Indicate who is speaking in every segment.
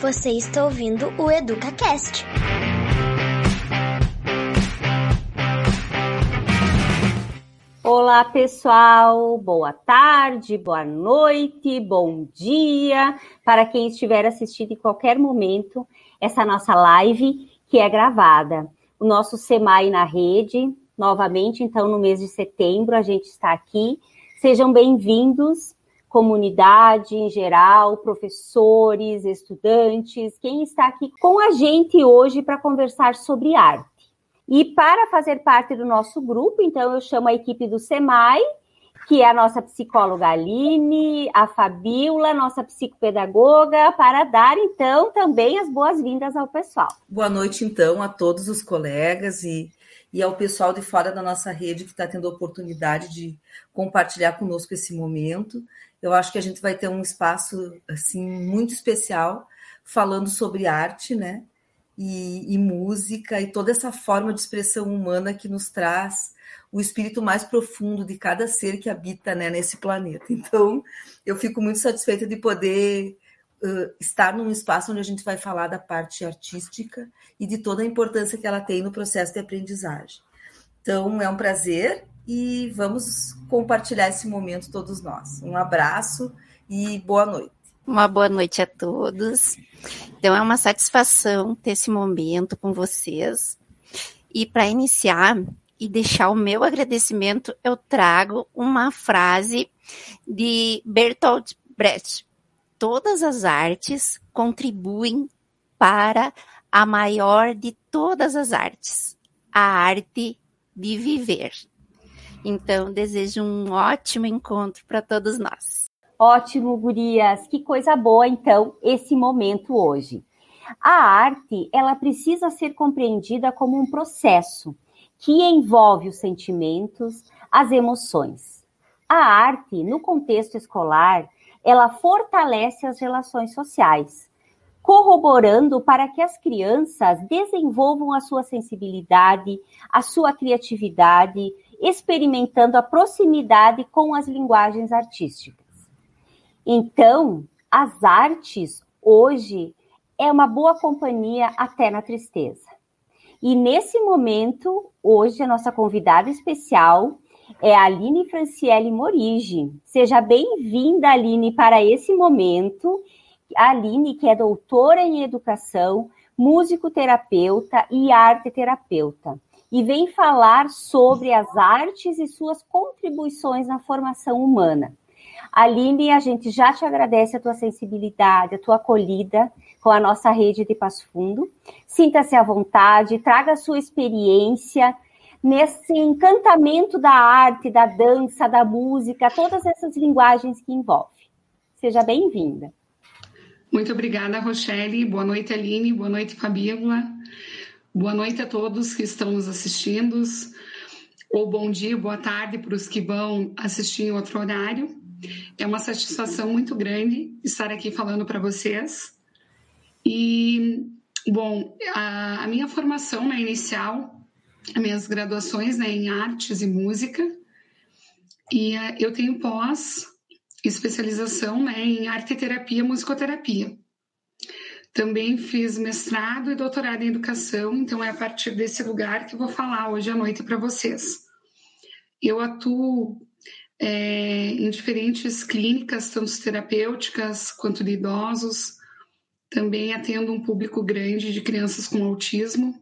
Speaker 1: Você está ouvindo o EducaCast.
Speaker 2: Olá, pessoal. Boa tarde, boa noite, bom dia para quem estiver assistindo em qualquer momento essa nossa live que é gravada. O nosso SEMAI na rede, novamente, então, no mês de setembro, a gente está aqui. Sejam bem-vindos, comunidade em geral, professores, estudantes, quem está aqui com a gente hoje para conversar sobre arte. E para fazer parte do nosso grupo, então, eu chamo a equipe do SEMAI, que é a nossa psicóloga Aline, a Fabiola, nossa psicopedagoga, para dar, então, também as boas-vindas ao pessoal.
Speaker 3: Boa noite, então, a todos os colegas e, e ao pessoal de fora da nossa rede que está tendo a oportunidade de compartilhar conosco esse momento. Eu acho que a gente vai ter um espaço, assim, muito especial, falando sobre arte, né? e, e música e toda essa forma de expressão humana que nos traz o espírito mais profundo de cada ser que habita né, nesse planeta. Então, eu fico muito satisfeita de poder uh, estar num espaço onde a gente vai falar da parte artística e de toda a importância que ela tem no processo de aprendizagem. Então, é um prazer e vamos compartilhar esse momento todos nós. Um abraço e boa noite.
Speaker 4: Uma boa noite a todos. Então, é uma satisfação ter esse momento com vocês. E para iniciar e deixar o meu agradecimento, eu trago uma frase de Bertolt Brecht. Todas as artes contribuem para a maior de todas as artes, a arte de viver. Então, desejo um ótimo encontro para todos nós.
Speaker 2: Ótimo, gurias. Que coisa boa, então, esse momento hoje. A arte, ela precisa ser compreendida como um processo que envolve os sentimentos, as emoções. A arte, no contexto escolar, ela fortalece as relações sociais, corroborando para que as crianças desenvolvam a sua sensibilidade, a sua criatividade, experimentando a proximidade com as linguagens artísticas. Então, as artes hoje é uma boa companhia até na tristeza. E nesse momento, hoje, a nossa convidada especial é a Aline Franciele Morigi. Seja bem-vinda, Aline, para esse momento. A Aline, que é doutora em educação, músico-terapeuta e arte-terapeuta. E vem falar sobre as artes e suas contribuições na formação humana. Aline, a gente já te agradece a tua sensibilidade, a tua acolhida com a nossa rede de Passo Fundo. Sinta-se à vontade, traga a sua experiência nesse encantamento da arte, da dança, da música, todas essas linguagens que envolve. Seja bem-vinda.
Speaker 5: Muito obrigada, Rochelle. Boa noite, Aline. Boa noite, Fabíola. Boa noite a todos que estão nos assistindo. Ou bom dia, boa tarde para os que vão assistir em outro horário. É uma satisfação muito grande estar aqui falando para vocês. E, bom, a, a minha formação né, inicial, as minhas graduações né, em artes e música, e uh, eu tenho pós especialização né, em arte terapia, musicoterapia. Também fiz mestrado e doutorado em educação, então é a partir desse lugar que eu vou falar hoje à noite para vocês. Eu atuo é, em diferentes clínicas, tanto terapêuticas quanto de idosos. Também atendo um público grande de crianças com autismo,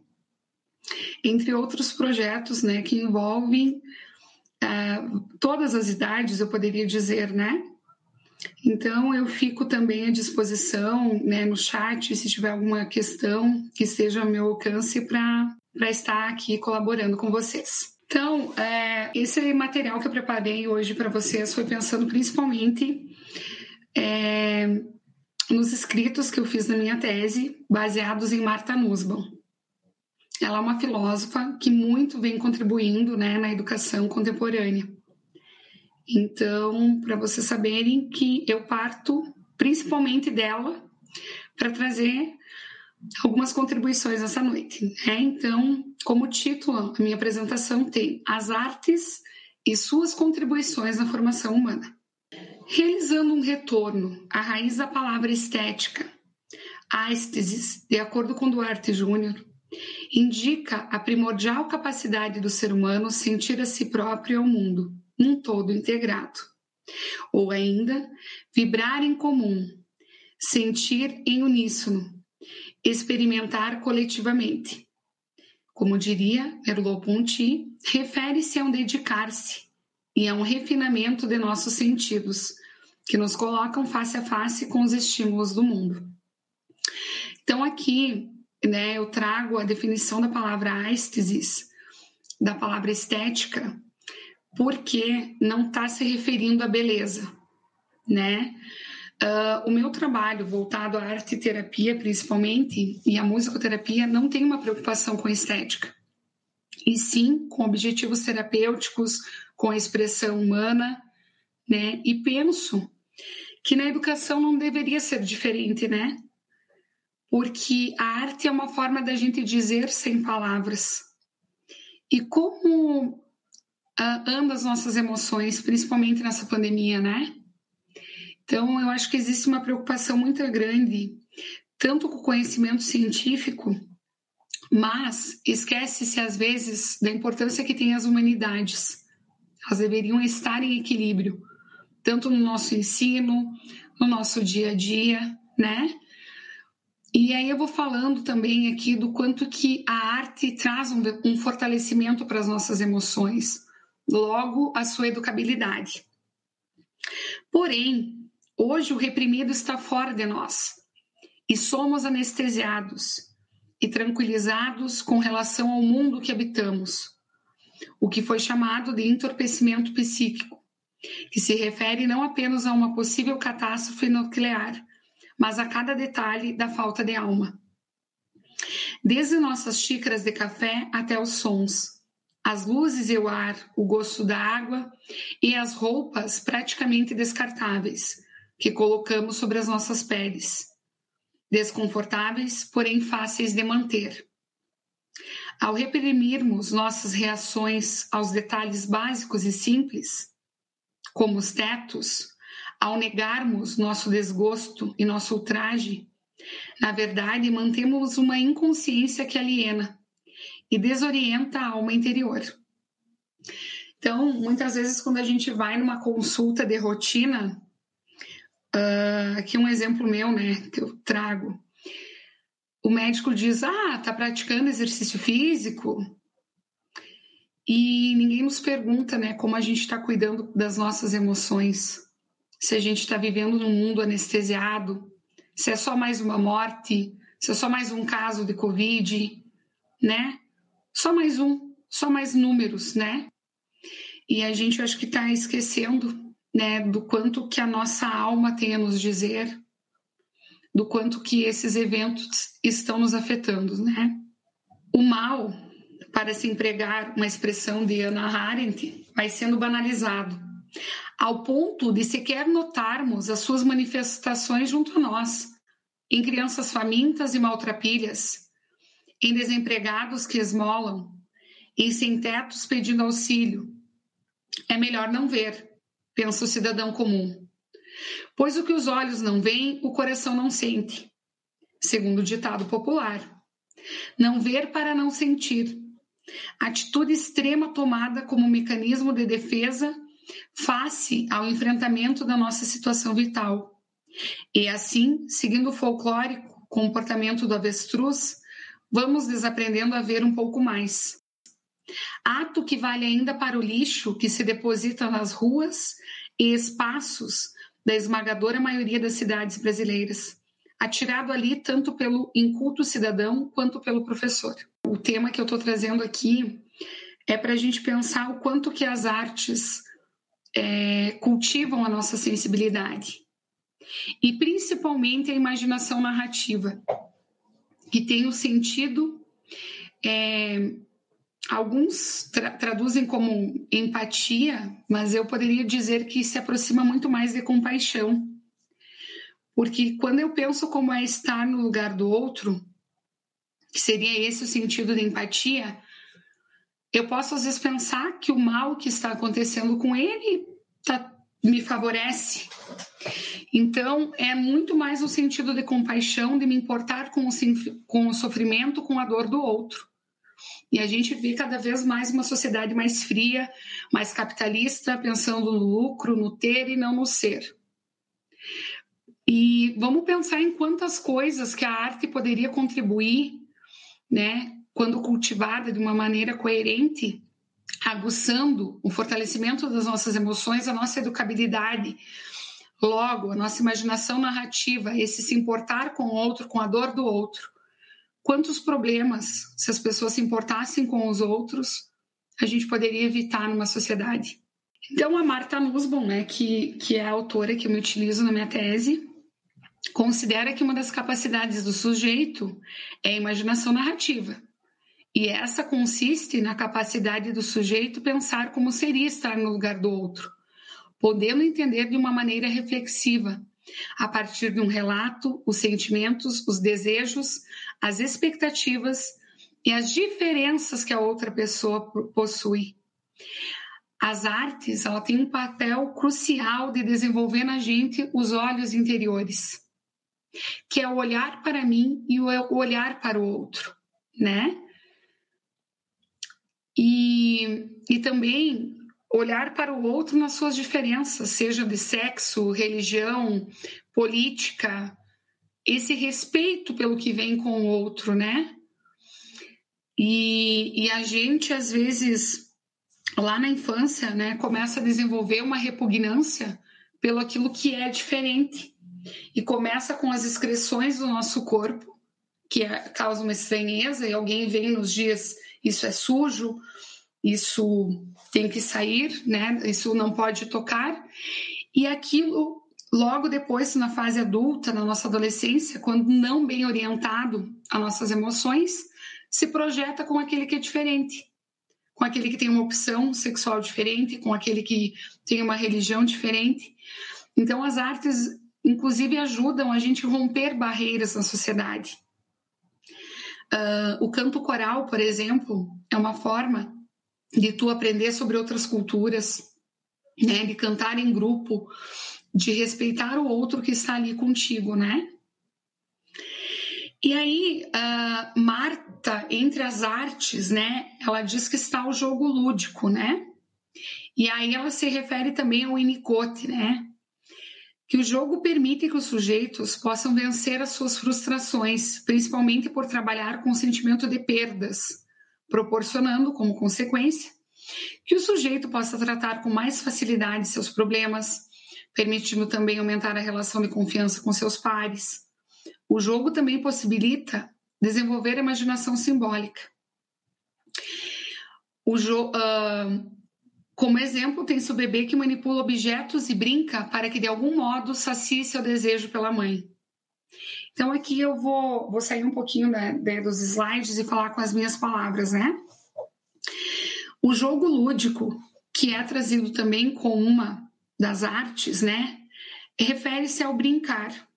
Speaker 5: entre outros projetos né, que envolvem uh, todas as idades, eu poderia dizer, né? Então, eu fico também à disposição né, no chat, se tiver alguma questão que esteja ao meu alcance, para estar aqui colaborando com vocês. Então, é, esse material que eu preparei hoje para vocês foi pensando principalmente é, nos escritos que eu fiz na minha tese, baseados em Marta Nussbaum. Ela é uma filósofa que muito vem contribuindo né, na educação contemporânea. Então, para vocês saberem que eu parto principalmente dela para trazer algumas contribuições essa noite. Né? Então, como título, a minha apresentação tem As Artes e suas contribuições na formação humana. Realizando um retorno à raiz da palavra estética, A êxtase, de acordo com Duarte Júnior, indica a primordial capacidade do ser humano sentir a si próprio e ao mundo, num todo integrado. Ou ainda, vibrar em comum, sentir em uníssono, experimentar coletivamente. Como diria Merleau-Ponty, refere-se a um dedicar-se e a um refinamento de nossos sentidos, que nos colocam face a face com os estímulos do mundo. Então, aqui, né, eu trago a definição da palavra êxtasis, da palavra estética, porque não está se referindo à beleza, né? Uh, o meu trabalho voltado à arte terapia, principalmente, e à musicoterapia, não tem uma preocupação com estética, e sim com objetivos terapêuticos, com a expressão humana, né? E penso que na educação não deveria ser diferente, né? Porque a arte é uma forma da gente dizer sem palavras. E como uh, anda as nossas emoções, principalmente nessa pandemia, né? Então, eu acho que existe uma preocupação muito grande, tanto com o conhecimento científico, mas esquece-se às vezes da importância que tem as humanidades. Elas deveriam estar em equilíbrio, tanto no nosso ensino, no nosso dia a dia, né? E aí eu vou falando também aqui do quanto que a arte traz um fortalecimento para as nossas emoções, logo a sua educabilidade. Porém, Hoje o reprimido está fora de nós e somos anestesiados e tranquilizados com relação ao mundo que habitamos, o que foi chamado de entorpecimento psíquico, que se refere não apenas a uma possível catástrofe nuclear, mas a cada detalhe da falta de alma. Desde nossas xícaras de café até os sons, as luzes e o ar, o gosto da água e as roupas praticamente descartáveis que colocamos sobre as nossas peles, desconfortáveis, porém fáceis de manter. Ao reprimirmos nossas reações aos detalhes básicos e simples, como os tetos, ao negarmos nosso desgosto e nosso ultraje, na verdade mantemos uma inconsciência que aliena e desorienta a alma interior. Então, muitas vezes, quando a gente vai numa consulta de rotina, Uh, aqui um exemplo meu, né, que eu trago. O médico diz: Ah, tá praticando exercício físico? E ninguém nos pergunta, né, como a gente está cuidando das nossas emoções. Se a gente está vivendo num mundo anestesiado, se é só mais uma morte, se é só mais um caso de Covid, né? Só mais um, só mais números, né? E a gente acho que está esquecendo né, do quanto que a nossa alma tem a nos dizer, do quanto que esses eventos estão nos afetando, né? O mal, para se empregar uma expressão de Anna Arendt, vai sendo banalizado, ao ponto de sequer notarmos as suas manifestações junto a nós, em crianças famintas e maltrapilhas, em desempregados que esmolam, em sem-tetos pedindo auxílio. É melhor não ver, pensa o cidadão comum. Pois o que os olhos não veem, o coração não sente, segundo o ditado popular. Não ver para não sentir. Atitude extrema tomada como mecanismo de defesa face ao enfrentamento da nossa situação vital. E assim, seguindo o folclórico comportamento do avestruz, vamos desaprendendo a ver um pouco mais. Ato que vale ainda para o lixo que se deposita nas ruas e espaços da esmagadora maioria das cidades brasileiras, atirado ali tanto pelo inculto cidadão quanto pelo professor. O tema que eu estou trazendo aqui é para a gente pensar o quanto que as artes é, cultivam a nossa sensibilidade e principalmente a imaginação narrativa, que tem o sentido é, Alguns tra traduzem como empatia, mas eu poderia dizer que se aproxima muito mais de compaixão. Porque quando eu penso como é estar no lugar do outro, que seria esse o sentido de empatia, eu posso às vezes pensar que o mal que está acontecendo com ele está me favorece. Então, é muito mais no sentido de compaixão, de me importar com o, com o sofrimento, com a dor do outro. E a gente vê cada vez mais uma sociedade mais fria, mais capitalista, pensando no lucro, no ter e não no ser. E vamos pensar em quantas coisas que a arte poderia contribuir, né, quando cultivada de uma maneira coerente, aguçando o fortalecimento das nossas emoções, a nossa educabilidade, logo a nossa imaginação narrativa, esse se importar com o outro, com a dor do outro. Quantos problemas, se as pessoas se importassem com os outros, a gente poderia evitar numa sociedade? Então, a Marta Nussbaum, né, que, que é a autora que eu me utilizo na minha tese, considera que uma das capacidades do sujeito é a imaginação narrativa. E essa consiste na capacidade do sujeito pensar como seria estar no lugar do outro, podendo entender de uma maneira reflexiva, a partir de um relato, os sentimentos, os desejos, as expectativas e as diferenças que a outra pessoa possui. As artes, ela tem um papel crucial de desenvolver na gente os olhos interiores, que é o olhar para mim e o olhar para o outro, né? E, e também olhar para o outro nas suas diferenças, seja de sexo, religião, política, esse respeito pelo que vem com o outro, né? E, e a gente, às vezes, lá na infância, né, começa a desenvolver uma repugnância pelo aquilo que é diferente. E começa com as excreções do nosso corpo, que é, causa uma estranheza, e alguém vem nos dias, isso é sujo, isso tem que sair, né? Isso não pode tocar. E aquilo, logo depois, na fase adulta, na nossa adolescência, quando não bem orientado às nossas emoções, se projeta com aquele que é diferente, com aquele que tem uma opção sexual diferente, com aquele que tem uma religião diferente. Então, as artes, inclusive, ajudam a gente romper barreiras na sociedade. Uh, o canto coral, por exemplo, é uma forma de tu aprender sobre outras culturas, né, de cantar em grupo, de respeitar o outro que está ali contigo, né? E aí, uh, Marta, entre as artes, né, ela diz que está o jogo lúdico, né? E aí ela se refere também ao Winnicott, né? Que o jogo permite que os sujeitos possam vencer as suas frustrações, principalmente por trabalhar com o sentimento de perdas, proporcionando, como consequência, que o sujeito possa tratar com mais facilidade seus problemas, permitindo também aumentar a relação de confiança com seus pares. O jogo também possibilita desenvolver a imaginação simbólica. O jo uh, como exemplo, tem-se o bebê que manipula objetos e brinca para que de algum modo sacie seu desejo pela mãe. Então aqui eu vou, vou sair um pouquinho né, dos slides e falar com as minhas palavras, né? O jogo lúdico, que é trazido também com uma das artes, né? Refere-se ao brincar.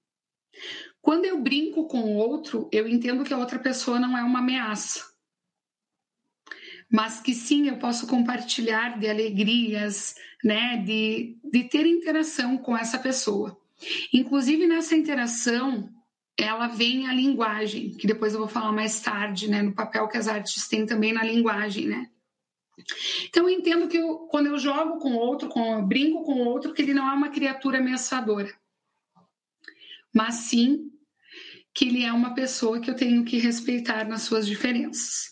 Speaker 5: Quando eu brinco com o outro, eu entendo que a outra pessoa não é uma ameaça, mas que sim eu posso compartilhar de alegrias, né? De, de ter interação com essa pessoa. Inclusive nessa interação, ela vem a linguagem, que depois eu vou falar mais tarde, né, no papel que as artes têm também na linguagem, né? Então eu entendo que eu, quando eu jogo com outro, com, eu brinco com outro, que ele não é uma criatura ameaçadora, mas sim que ele é uma pessoa que eu tenho que respeitar nas suas diferenças.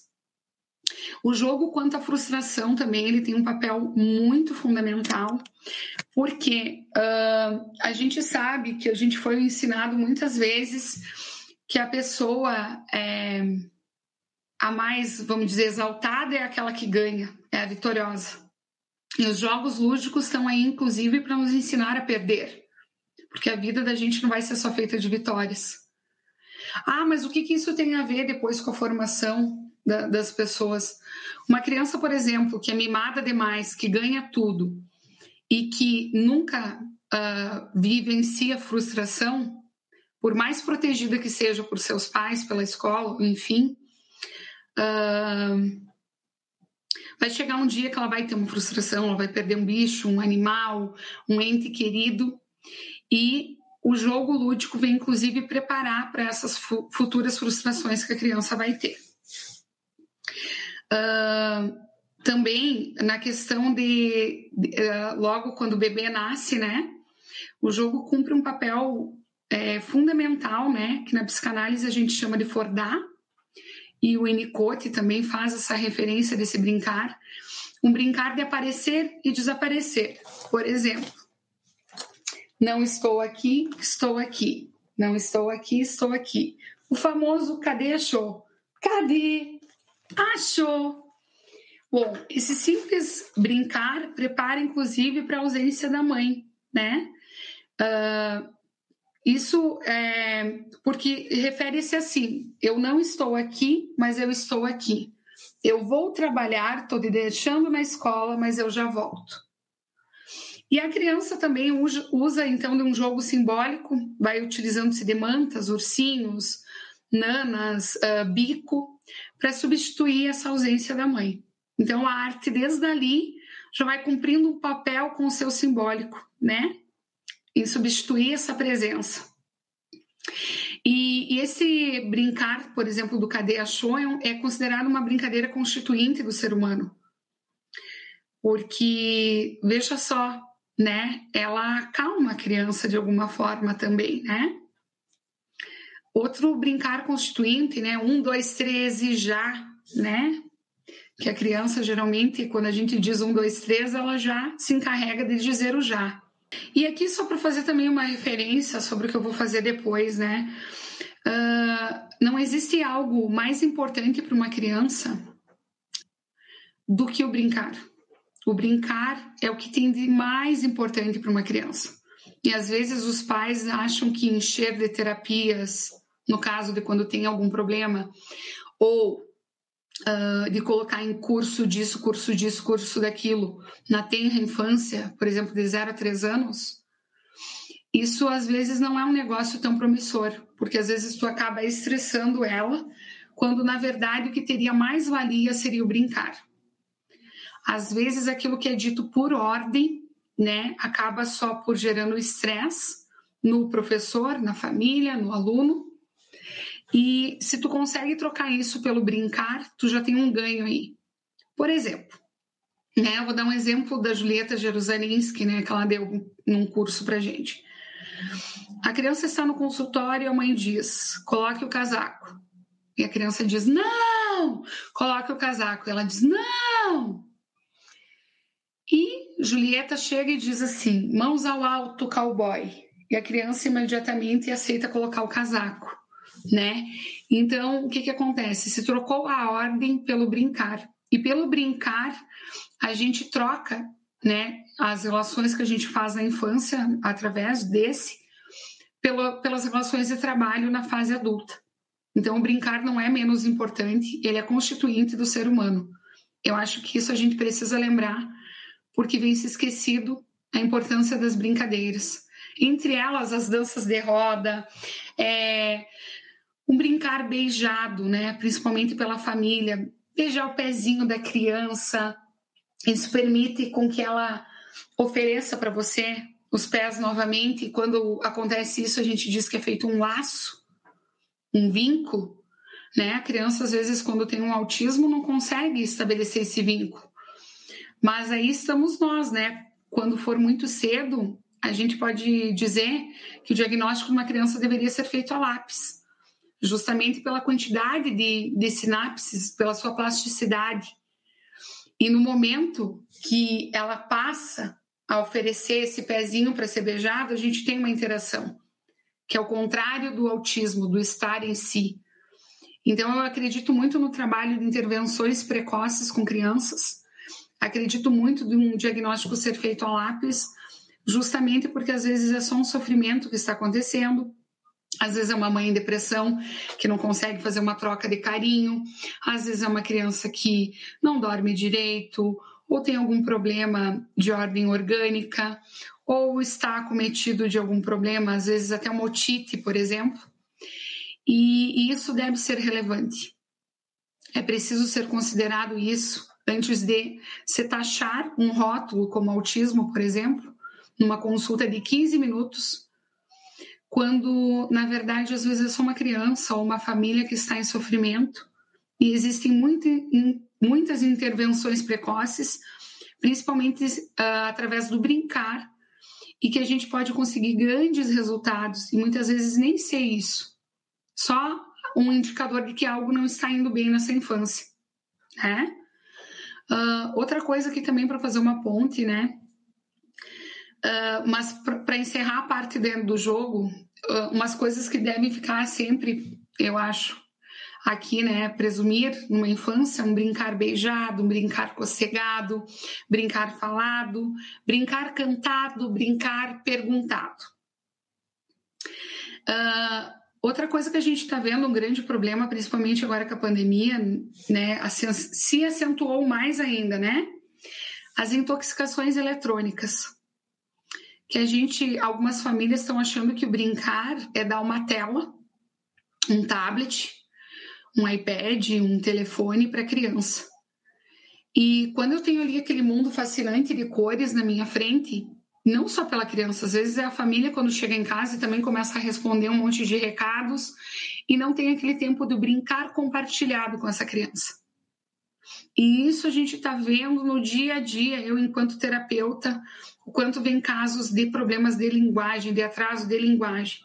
Speaker 5: O jogo quanto à frustração também ele tem um papel muito fundamental, porque uh, a gente sabe que a gente foi ensinado muitas vezes que a pessoa é, a mais, vamos dizer, exaltada é aquela que ganha, é a vitoriosa. E os jogos lúdicos estão aí, inclusive, para nos ensinar a perder, porque a vida da gente não vai ser só feita de vitórias. Ah, mas o que, que isso tem a ver depois com a formação da, das pessoas. Uma criança, por exemplo, que é mimada demais, que ganha tudo e que nunca uh, vivencia frustração, por mais protegida que seja por seus pais, pela escola, enfim, uh, Vai chegar um dia que ela vai ter uma frustração, ela vai perder um bicho, um animal, um ente querido, e o jogo lúdico vem inclusive preparar para essas futuras frustrações que a criança vai ter. Uh, também na questão de, de uh, logo quando o bebê nasce, né? O jogo cumpre um papel é, fundamental, né? Que na psicanálise a gente chama de fordar, e o Winnicott também faz essa referência desse brincar, um brincar de aparecer e desaparecer. Por exemplo, não estou aqui, estou aqui. Não estou aqui, estou aqui. O famoso cadê achou? Cadê? Achou. Bom, esse simples brincar prepara inclusive para a ausência da mãe, né? Uh, isso é porque refere-se assim: eu não estou aqui, mas eu estou aqui. Eu vou trabalhar, estou deixando na escola, mas eu já volto. E a criança também usa, usa então de um jogo simbólico, vai utilizando-se de mantas, ursinhos, nanas, uh, bico, para substituir essa ausência da mãe. Então a arte desde ali já vai cumprindo um papel com o seu simbólico, né? em substituir essa presença. E, e, esse brincar, por exemplo, do cadeia Shoyon é considerado uma brincadeira constituinte do ser humano. Porque, veja só, né? Ela acalma a criança de alguma forma também, né? Outro brincar constituinte, né? Um, dois, três e já, né? Que a criança geralmente, quando a gente diz um, dois, três, ela já se encarrega de dizer o já. E aqui, só para fazer também uma referência sobre o que eu vou fazer depois, né? Uh, não existe algo mais importante para uma criança do que o brincar. O brincar é o que tem de mais importante para uma criança. E às vezes os pais acham que encher de terapias, no caso de quando tem algum problema, ou uh, de colocar em curso disso, curso disso, curso daquilo, na tenra infância, por exemplo, de 0 a 3 anos, isso às vezes não é um negócio tão promissor, porque às vezes tu acaba estressando ela, quando na verdade o que teria mais valia seria o brincar. Às vezes aquilo que é dito por ordem, né, acaba só por gerando estresse no professor, na família, no aluno, e se tu consegue trocar isso pelo brincar, tu já tem um ganho aí. Por exemplo, né, eu vou dar um exemplo da Julieta Jerusalinski, né, que ela deu num curso pra gente. A criança está no consultório e a mãe diz: coloque o casaco. E a criança diz: não! Coloque o casaco. E ela diz: não! E Julieta chega e diz assim: mãos ao alto, cowboy. E a criança imediatamente aceita colocar o casaco né? Então, o que, que acontece? Se trocou a ordem pelo brincar. E pelo brincar, a gente troca né, as relações que a gente faz na infância, através desse, pelo, pelas relações de trabalho na fase adulta. Então, o brincar não é menos importante, ele é constituinte do ser humano. Eu acho que isso a gente precisa lembrar, porque vem se esquecido a importância das brincadeiras. Entre elas, as danças de roda, é, um brincar beijado, né? Principalmente pela família, beijar o pezinho da criança. Isso permite com que ela ofereça para você os pés novamente. E quando acontece isso, a gente diz que é feito um laço, um vínculo. Né? A criança, às vezes, quando tem um autismo, não consegue estabelecer esse vínculo. Mas aí estamos nós, né? Quando for muito cedo, a gente pode dizer que o diagnóstico de uma criança deveria ser feito a lápis justamente pela quantidade de, de sinapses, pela sua plasticidade. E no momento que ela passa a oferecer esse pezinho para ser beijado, a gente tem uma interação, que é o contrário do autismo, do estar em si. Então, eu acredito muito no trabalho de intervenções precoces com crianças, acredito muito de um diagnóstico ser feito a lápis, justamente porque às vezes é só um sofrimento que está acontecendo, às vezes é uma mãe em depressão que não consegue fazer uma troca de carinho, às vezes é uma criança que não dorme direito, ou tem algum problema de ordem orgânica, ou está acometido de algum problema, às vezes até uma otite, por exemplo. E, e isso deve ser relevante. É preciso ser considerado isso antes de se taxar um rótulo como autismo, por exemplo, numa consulta de 15 minutos, quando na verdade às vezes é só uma criança ou uma família que está em sofrimento e existem muito, muitas intervenções precoces, principalmente uh, através do brincar, e que a gente pode conseguir grandes resultados e muitas vezes nem ser isso, só um indicador de que algo não está indo bem nessa infância, né? Uh, outra coisa que também para fazer uma ponte, né? Uh, mas para encerrar a parte dentro do jogo, uh, umas coisas que devem ficar sempre, eu acho, aqui, né? Presumir numa infância um brincar beijado, um brincar cocegado, brincar falado, brincar cantado, brincar perguntado. Uh, outra coisa que a gente está vendo, um grande problema, principalmente agora com a pandemia, né? Se acentuou mais ainda, né? As intoxicações eletrônicas que a gente, algumas famílias estão achando que o brincar é dar uma tela, um tablet, um iPad, um telefone para criança. E quando eu tenho ali aquele mundo fascinante de cores na minha frente, não só pela criança, às vezes é a família quando chega em casa e também começa a responder um monte de recados e não tem aquele tempo de brincar compartilhado com essa criança. E isso a gente está vendo no dia a dia, eu enquanto terapeuta, o quanto vem casos de problemas de linguagem, de atraso de linguagem.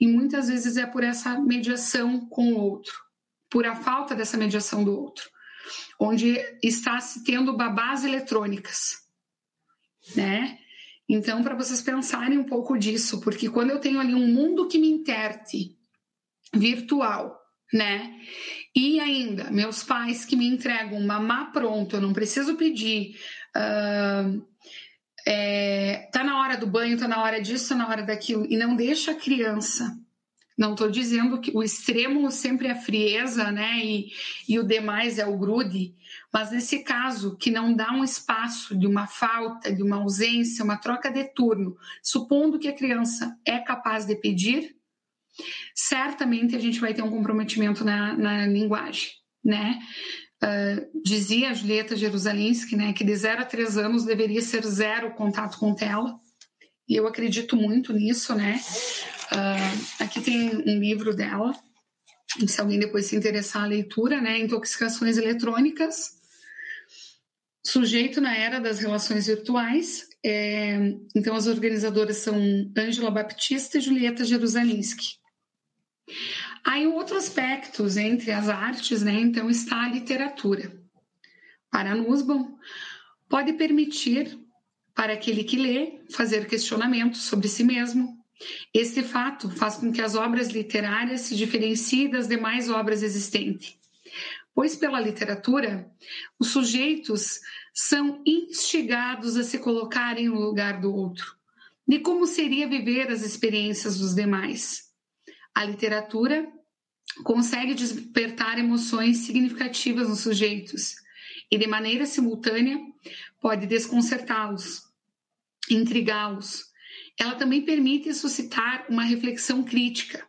Speaker 5: E muitas vezes é por essa mediação com o outro, por a falta dessa mediação do outro, onde está se tendo babás eletrônicas, né? Então, para vocês pensarem um pouco disso, porque quando eu tenho ali um mundo que me interte virtual, né? E ainda, meus pais que me entregam mamá pronto, eu não preciso pedir. Uh, é, tá na hora do banho, tá na hora disso, tá na hora daquilo, e não deixa a criança. Não estou dizendo que o extremo sempre é a frieza, né? E, e o demais é o grude, mas nesse caso, que não dá um espaço de uma falta, de uma ausência, uma troca de turno, supondo que a criança é capaz de pedir, certamente a gente vai ter um comprometimento na, na linguagem, né? Uh, dizia a Julieta Jerusalinski, né, que de 0 a 3 anos deveria ser zero contato com tela, e eu acredito muito nisso, né? Uh, aqui tem um livro dela, se alguém depois se interessar a leitura, né? Intoxicações eletrônicas, sujeito na era das relações virtuais. É, então, as organizadoras são Ângela Baptista e Julieta Jerusalinski. Aí, outro aspecto entre as artes, né? Então, está a literatura. Para Nussbaum, pode permitir para aquele que lê fazer questionamentos sobre si mesmo. Esse fato faz com que as obras literárias se diferenciem das demais obras existentes, pois pela literatura, os sujeitos são instigados a se colocarem no lugar do outro, de como seria viver as experiências dos demais. A literatura consegue despertar emoções significativas nos sujeitos e, de maneira simultânea, pode desconcertá-los, intrigá-los. Ela também permite suscitar uma reflexão crítica,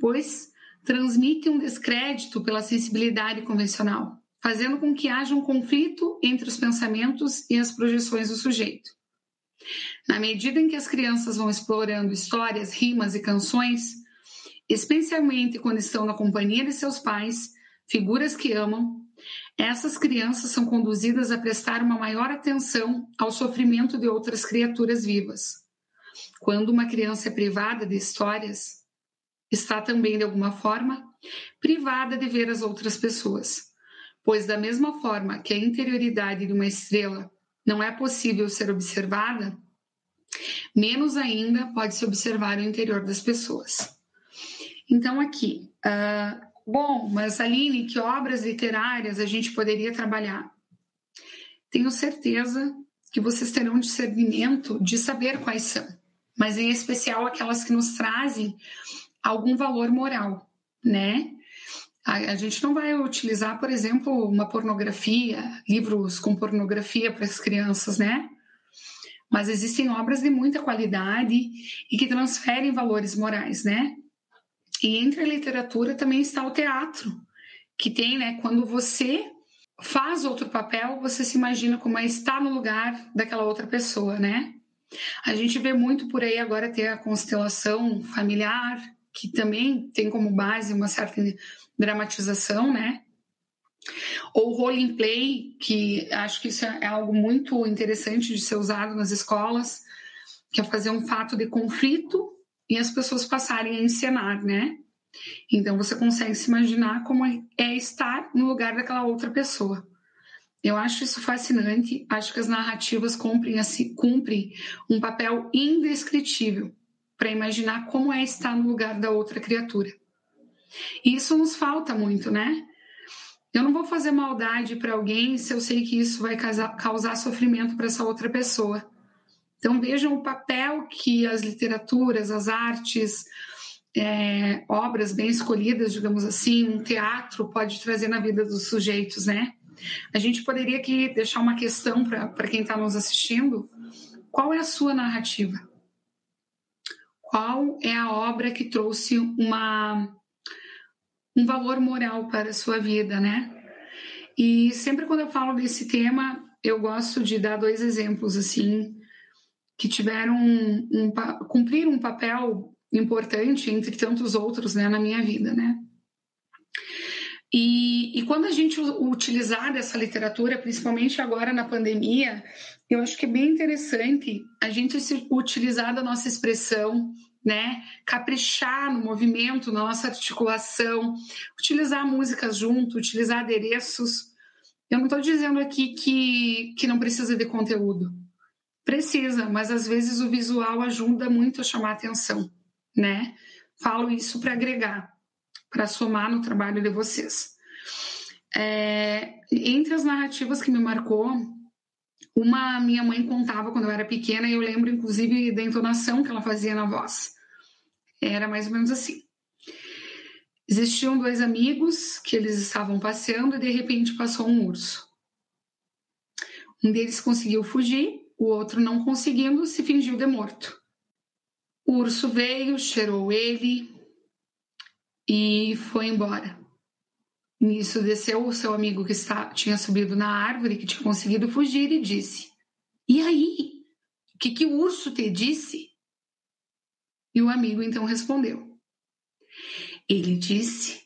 Speaker 5: pois transmite um descrédito pela sensibilidade convencional, fazendo com que haja um conflito entre os pensamentos e as projeções do sujeito. Na medida em que as crianças vão explorando histórias, rimas e canções, especialmente quando estão na companhia de seus pais, figuras que amam, essas crianças são conduzidas a prestar uma maior atenção ao sofrimento de outras criaturas vivas. Quando uma criança é privada de histórias, está também, de alguma forma, privada de ver as outras pessoas. Pois, da mesma forma que a interioridade de uma estrela não é possível ser observada, menos ainda pode se observar o interior das pessoas. Então, aqui, uh, bom, mas Aline, que obras literárias a gente poderia trabalhar? Tenho certeza que vocês terão discernimento de saber quais são, mas em especial aquelas que nos trazem algum valor moral, né? A, gente não vai utilizar, por exemplo, uma pornografia, livros com pornografia para as crianças, né? Mas existem obras de muita qualidade e que transferem valores morais, né? E entre a literatura também está o teatro, que tem, né, quando você faz outro papel, você se imagina como é estar no lugar daquela outra pessoa, né? A gente vê muito por aí agora ter a constelação familiar, que também tem como base uma certa dramatização, né? Ou role play, que acho que isso é algo muito interessante de ser usado nas escolas, que é fazer um fato de conflito e as pessoas passarem a encenar, né? Então você consegue se imaginar como é estar no lugar daquela outra pessoa. Eu acho isso fascinante, acho que as narrativas cumprem, assim, cumprem um papel indescritível para imaginar como é estar no lugar da outra criatura. E isso nos falta muito, né? Eu não vou fazer maldade para alguém se eu sei que isso vai causar sofrimento para essa outra pessoa. Então vejam o papel que as literaturas, as artes, é, obras bem escolhidas, digamos assim, um teatro pode trazer na vida dos sujeitos, né? A gente poderia aqui deixar uma questão para quem está nos assistindo: qual é a sua narrativa? Qual é a obra que trouxe uma, um valor moral para a sua vida, né? E sempre quando eu falo desse tema, eu gosto de dar dois exemplos assim que tiveram um, um, cumprir um papel importante entre tantos outros né, na minha vida, né? E, e, quando a gente utilizar dessa literatura, principalmente agora na pandemia, eu acho que é bem interessante a gente se utilizar da nossa expressão, né? Caprichar no movimento, na nossa articulação, utilizar músicas junto, utilizar adereços. Eu não estou dizendo aqui que, que não precisa de conteúdo. Precisa, mas às vezes o visual ajuda muito a chamar atenção né? Falo isso para agregar, para somar no trabalho de vocês. É, entre as narrativas que me marcou, uma minha mãe contava quando eu era pequena e eu lembro inclusive da entonação que ela fazia na voz. Era mais ou menos assim. Existiam dois amigos que eles estavam passeando e de repente passou um urso. Um deles conseguiu fugir, o outro não conseguindo se fingiu de morto. O urso veio, cheirou ele e foi embora. Nisso desceu o seu amigo que está, tinha subido na árvore, que tinha conseguido fugir, e disse: E aí? O que, que o urso te disse? E o amigo então respondeu: Ele disse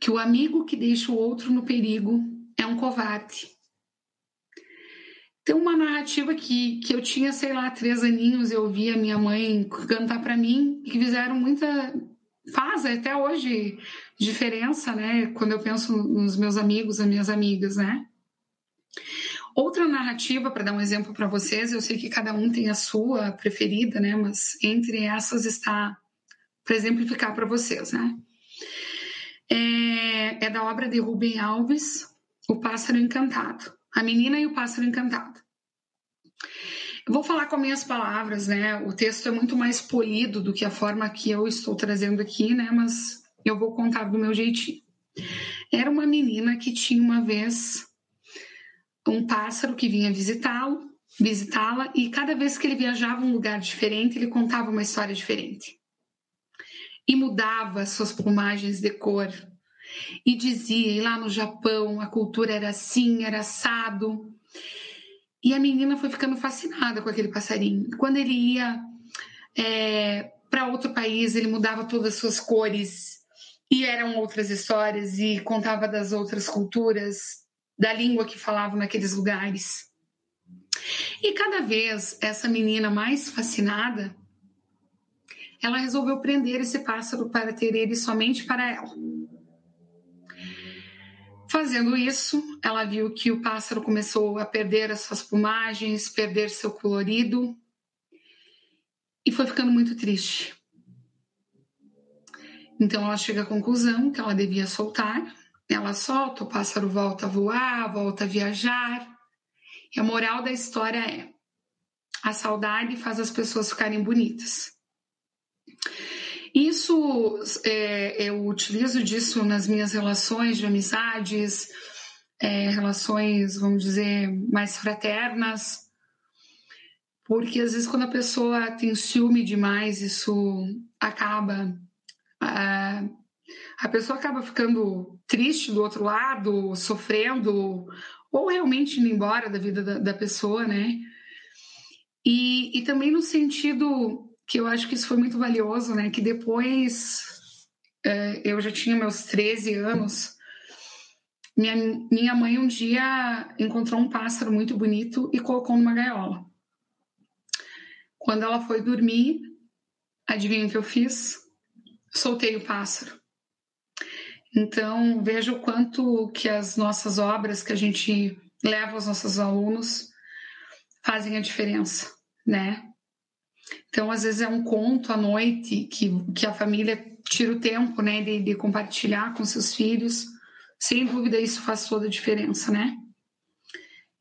Speaker 5: que o amigo que deixa o outro no perigo é um covarde tem uma narrativa que, que eu tinha, sei lá, três aninhos, eu ouvia minha mãe cantar para mim, que fizeram muita. faz até hoje diferença, né? Quando eu penso nos meus amigos, as minhas amigas, né? Outra narrativa, para dar um exemplo para vocês, eu sei que cada um tem a sua preferida, né? Mas entre essas está para exemplificar para vocês, né? É, é da obra de Rubem Alves, O Pássaro Encantado. A Menina e o Pássaro Encantado. Eu vou falar com minhas palavras, né? O texto é muito mais polido do que a forma que eu estou trazendo aqui, né? Mas eu vou contar do meu jeitinho. Era uma menina que tinha uma vez um pássaro que vinha visitá-lo, visitá-la, e cada vez que ele viajava um lugar diferente, ele contava uma história diferente. E mudava suas plumagens de cor, e dizia, e lá no Japão a cultura era assim, era assado. E a menina foi ficando fascinada com aquele passarinho. Quando ele ia é, para outro país, ele mudava todas as suas cores e eram outras histórias e contava das outras culturas, da língua que falavam naqueles lugares. E cada vez essa menina mais fascinada, ela resolveu prender esse pássaro para ter ele somente para ela. Fazendo isso, ela viu que o pássaro começou a perder as suas plumagens, perder seu colorido e foi ficando muito triste. Então ela chega à conclusão que ela devia soltar. Ela solta, o pássaro volta a voar, volta a viajar. E a moral da história é: a saudade faz as pessoas ficarem bonitas. Isso é, eu utilizo disso nas minhas relações de amizades, é, relações, vamos dizer, mais fraternas, porque às vezes quando a pessoa tem ciúme demais, isso acaba ah, a pessoa acaba ficando triste do outro lado, sofrendo, ou realmente indo embora da vida da, da pessoa, né? E, e também no sentido que eu acho que isso foi muito valioso, né? Que depois é, eu já tinha meus 13 anos. Minha, minha mãe um dia encontrou um pássaro muito bonito e colocou numa gaiola. Quando ela foi dormir, adivinha o que eu fiz? Soltei o pássaro. Então, veja o quanto que as nossas obras que a gente leva aos nossos alunos fazem a diferença, né? Então, às vezes é um conto à noite que, que a família tira o tempo, né, de, de compartilhar com seus filhos. Sem dúvida, isso faz toda a diferença, né?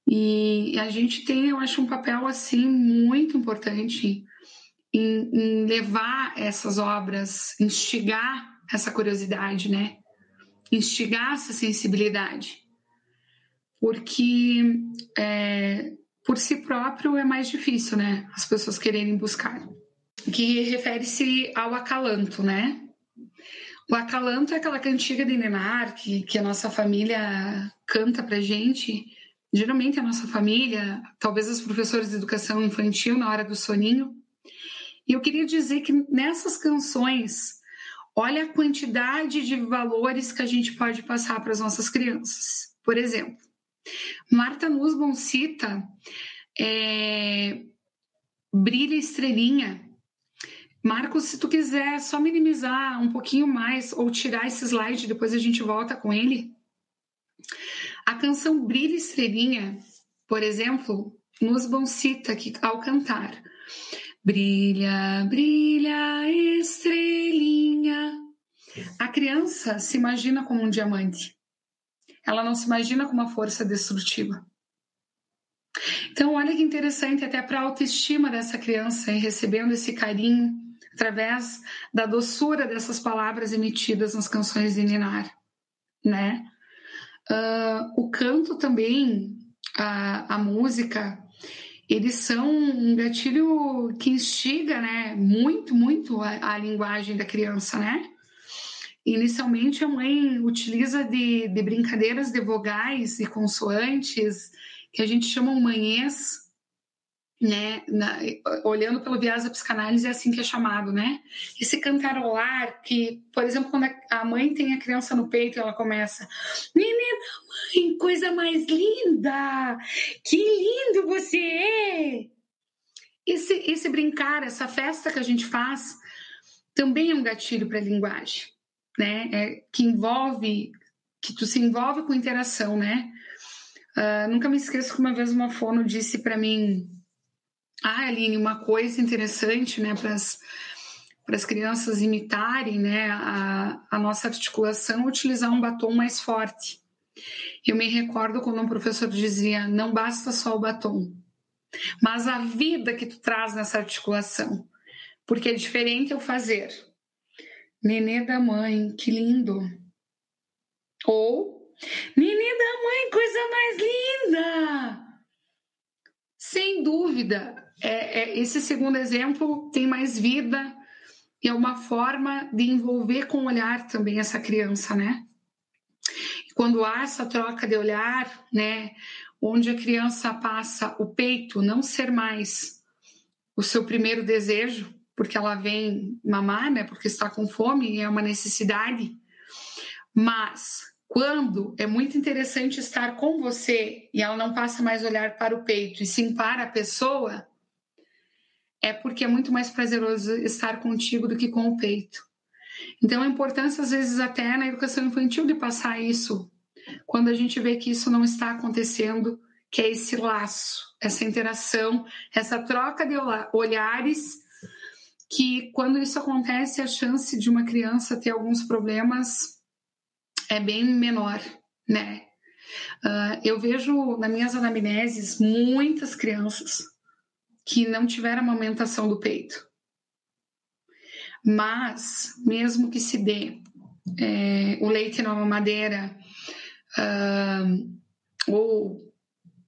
Speaker 5: E a gente tem, eu acho, um papel assim muito importante em, em levar essas obras, instigar essa curiosidade, né? Instigar essa sensibilidade. Porque é, por si próprio é mais difícil, né? As pessoas quererem buscar. Que refere-se ao acalanto, né? O acalanto é aquela cantiga de Nenar que, que a nossa família canta pra gente. Geralmente a nossa família, talvez os professores de educação infantil na hora do soninho. E eu queria dizer que nessas canções, olha a quantidade de valores que a gente pode passar para as nossas crianças. Por exemplo, Marta Nussbaum cita é, Brilha Estrelinha. Marcos, se tu quiser só minimizar um pouquinho mais ou tirar esse slide, depois a gente volta com ele. A canção Brilha Estrelinha, por exemplo, Nussbaum cita que ao cantar Brilha, brilha, estrelinha. A criança se imagina como um diamante ela não se imagina com uma força destrutiva. Então, olha que interessante, até para a autoestima dessa criança, hein, recebendo esse carinho através da doçura dessas palavras emitidas nas canções de Ninar, né? Uh, o canto também, a, a música, eles são um gatilho que instiga, né, muito, muito a, a linguagem da criança, né? Inicialmente, a mãe utiliza de, de brincadeiras de vogais e consoantes, que a gente chama manhês, né? Na, olhando pelo viés da psicanálise, é assim que é chamado, né? Esse cantarolar, que, por exemplo, quando a mãe tem a criança no peito ela começa: Menina, mãe, coisa mais linda! Que lindo você é! Esse, esse brincar, essa festa que a gente faz, também é um gatilho para a linguagem né? É, que envolve, que tu se envolve com interação, né? Uh, nunca me esqueço que uma vez uma fono disse para mim, ah, Aline, uma coisa interessante, né, para as crianças imitarem, né, a, a nossa articulação, utilizar um batom mais forte. Eu me recordo quando um professor dizia, não basta só o batom, mas a vida que tu traz nessa articulação, porque é diferente eu fazer Nenê da mãe, que lindo. Ou Nenê da mãe, coisa mais linda. Sem dúvida, é, é, esse segundo exemplo tem mais vida e é uma forma de envolver com o olhar também essa criança, né? quando há essa troca de olhar, né, onde a criança passa o peito não ser mais o seu primeiro desejo, porque ela vem mamar, né? Porque está com fome é uma necessidade. Mas quando é muito interessante estar com você e ela não passa mais olhar para o peito e sim para a pessoa, é porque é muito mais prazeroso estar contigo do que com o peito. Então, a importância, às vezes, até na educação infantil, de passar isso, quando a gente vê que isso não está acontecendo, que é esse laço, essa interação, essa troca de olhares que quando isso acontece, a chance de uma criança ter alguns problemas é bem menor, né? Uh, eu vejo nas minhas anamneses muitas crianças que não tiveram amamentação do peito. Mas, mesmo que se dê é, o leite na mamadeira uh, ou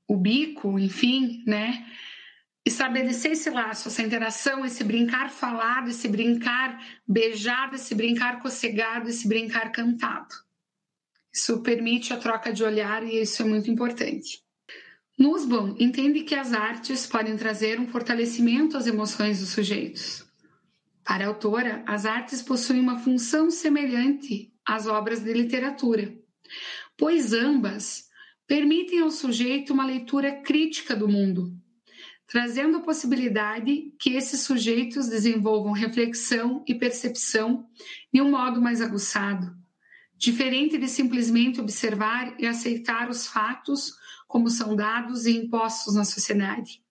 Speaker 5: o bico, enfim, né? Estabelecer esse laço, essa interação, esse brincar falado, esse brincar beijado, esse brincar cocegado, esse brincar cantado. Isso permite a troca de olhar e isso é muito importante. Nussbaum entende que as artes podem trazer um fortalecimento às emoções dos sujeitos. Para a autora, as artes possuem uma função semelhante às obras de literatura, pois ambas permitem ao sujeito uma leitura crítica do mundo, trazendo a possibilidade que esses sujeitos desenvolvam reflexão e percepção de um modo mais aguçado, diferente de simplesmente observar e aceitar os fatos como são dados e impostos na sociedade,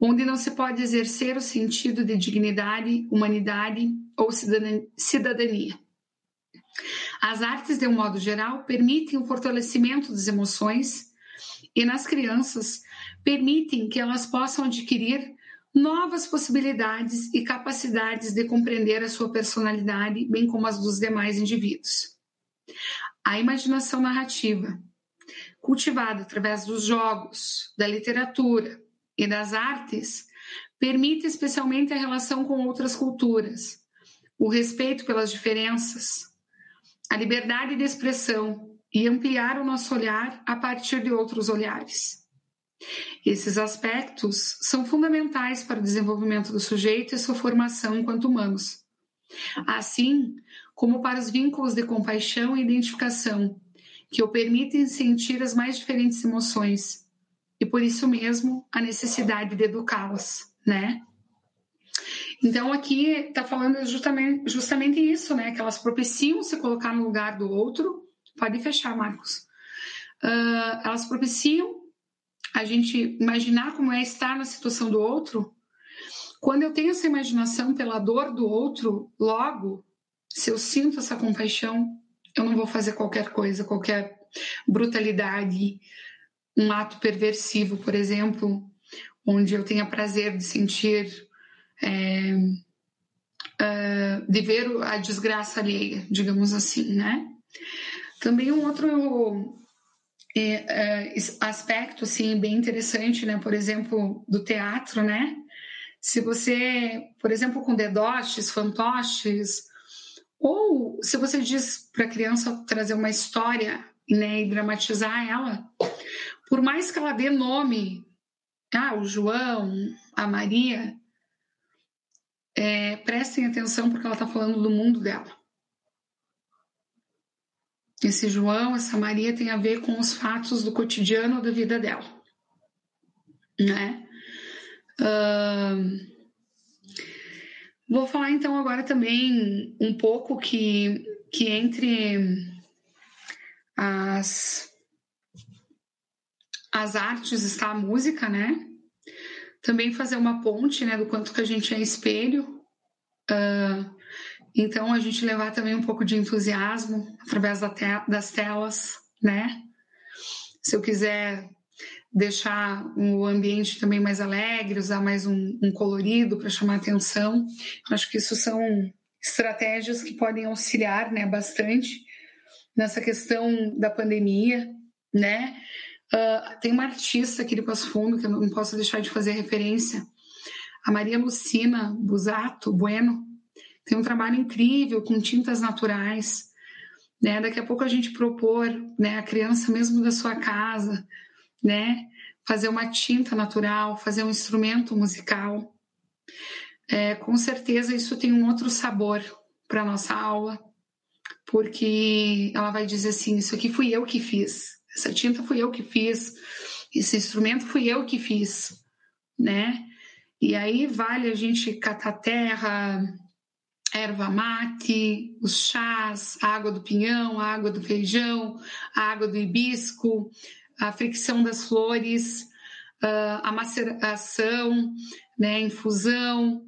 Speaker 5: onde não se pode exercer o sentido de dignidade, humanidade ou cidadania. As artes, de um modo geral, permitem o fortalecimento das emoções e, nas crianças, permitem que elas possam adquirir novas possibilidades e capacidades de compreender a sua personalidade, bem como as dos demais indivíduos. A imaginação narrativa, cultivada através dos jogos, da literatura e das artes, permite especialmente a relação com outras culturas, o respeito pelas diferenças, a liberdade de expressão e ampliar o nosso olhar a partir de outros olhares. Esses aspectos são fundamentais para o desenvolvimento do sujeito e sua formação enquanto humanos. Assim, como para os vínculos de compaixão e identificação, que o permitem sentir as mais diferentes emoções, e por isso mesmo a necessidade de educá-las, né? Então aqui está falando justamente, justamente isso, né? Que elas propiciam se colocar no lugar do outro. Pode fechar, Marcos. Uh, elas propiciam a gente imaginar como é estar na situação do outro. Quando eu tenho essa imaginação pela dor do outro, logo se eu sinto essa compaixão, eu não vou fazer qualquer coisa, qualquer brutalidade, um ato perversivo, por exemplo, onde eu tenha prazer de sentir, é, uh, de ver a desgraça alheia, digamos assim, né? Também um outro é, aspecto, assim, bem interessante, né? Por exemplo, do teatro, né? Se você, por exemplo, com dedoches, fantoches, ou se você diz para a criança trazer uma história né, e dramatizar ela, por mais que ela dê nome, ah, o João, a Maria, é, prestem atenção porque ela está falando do mundo dela. Esse João, essa Maria tem a ver com os fatos do cotidiano da vida dela, né? Vou falar então agora também um pouco que, que entre as, as artes está a música, né? Também fazer uma ponte, né, do quanto que a gente é espelho. Uh, então a gente levar também um pouco de entusiasmo através da te das telas, né? Se eu quiser deixar o ambiente também mais alegre, usar mais um, um colorido para chamar atenção. Acho que isso são estratégias que podem auxiliar, né, bastante nessa questão da pandemia, né? Uh, tem uma artista aqui de Passo Fundo que eu não posso deixar de fazer referência, a Maria Lucina Busato Bueno, tem um trabalho incrível com tintas naturais, né? Daqui a pouco a gente propor, né, a criança mesmo da sua casa, né? Fazer uma tinta natural, fazer um instrumento musical. É, com certeza isso tem um outro sabor para nossa aula, porque ela vai dizer assim: isso aqui fui eu que fiz, essa tinta fui eu que fiz, esse instrumento fui eu que fiz, né? E aí vale a gente catar terra, erva mate, os chás, a água do pinhão, a água do feijão, a água do hibisco, a fricção das flores, a maceração, né, infusão,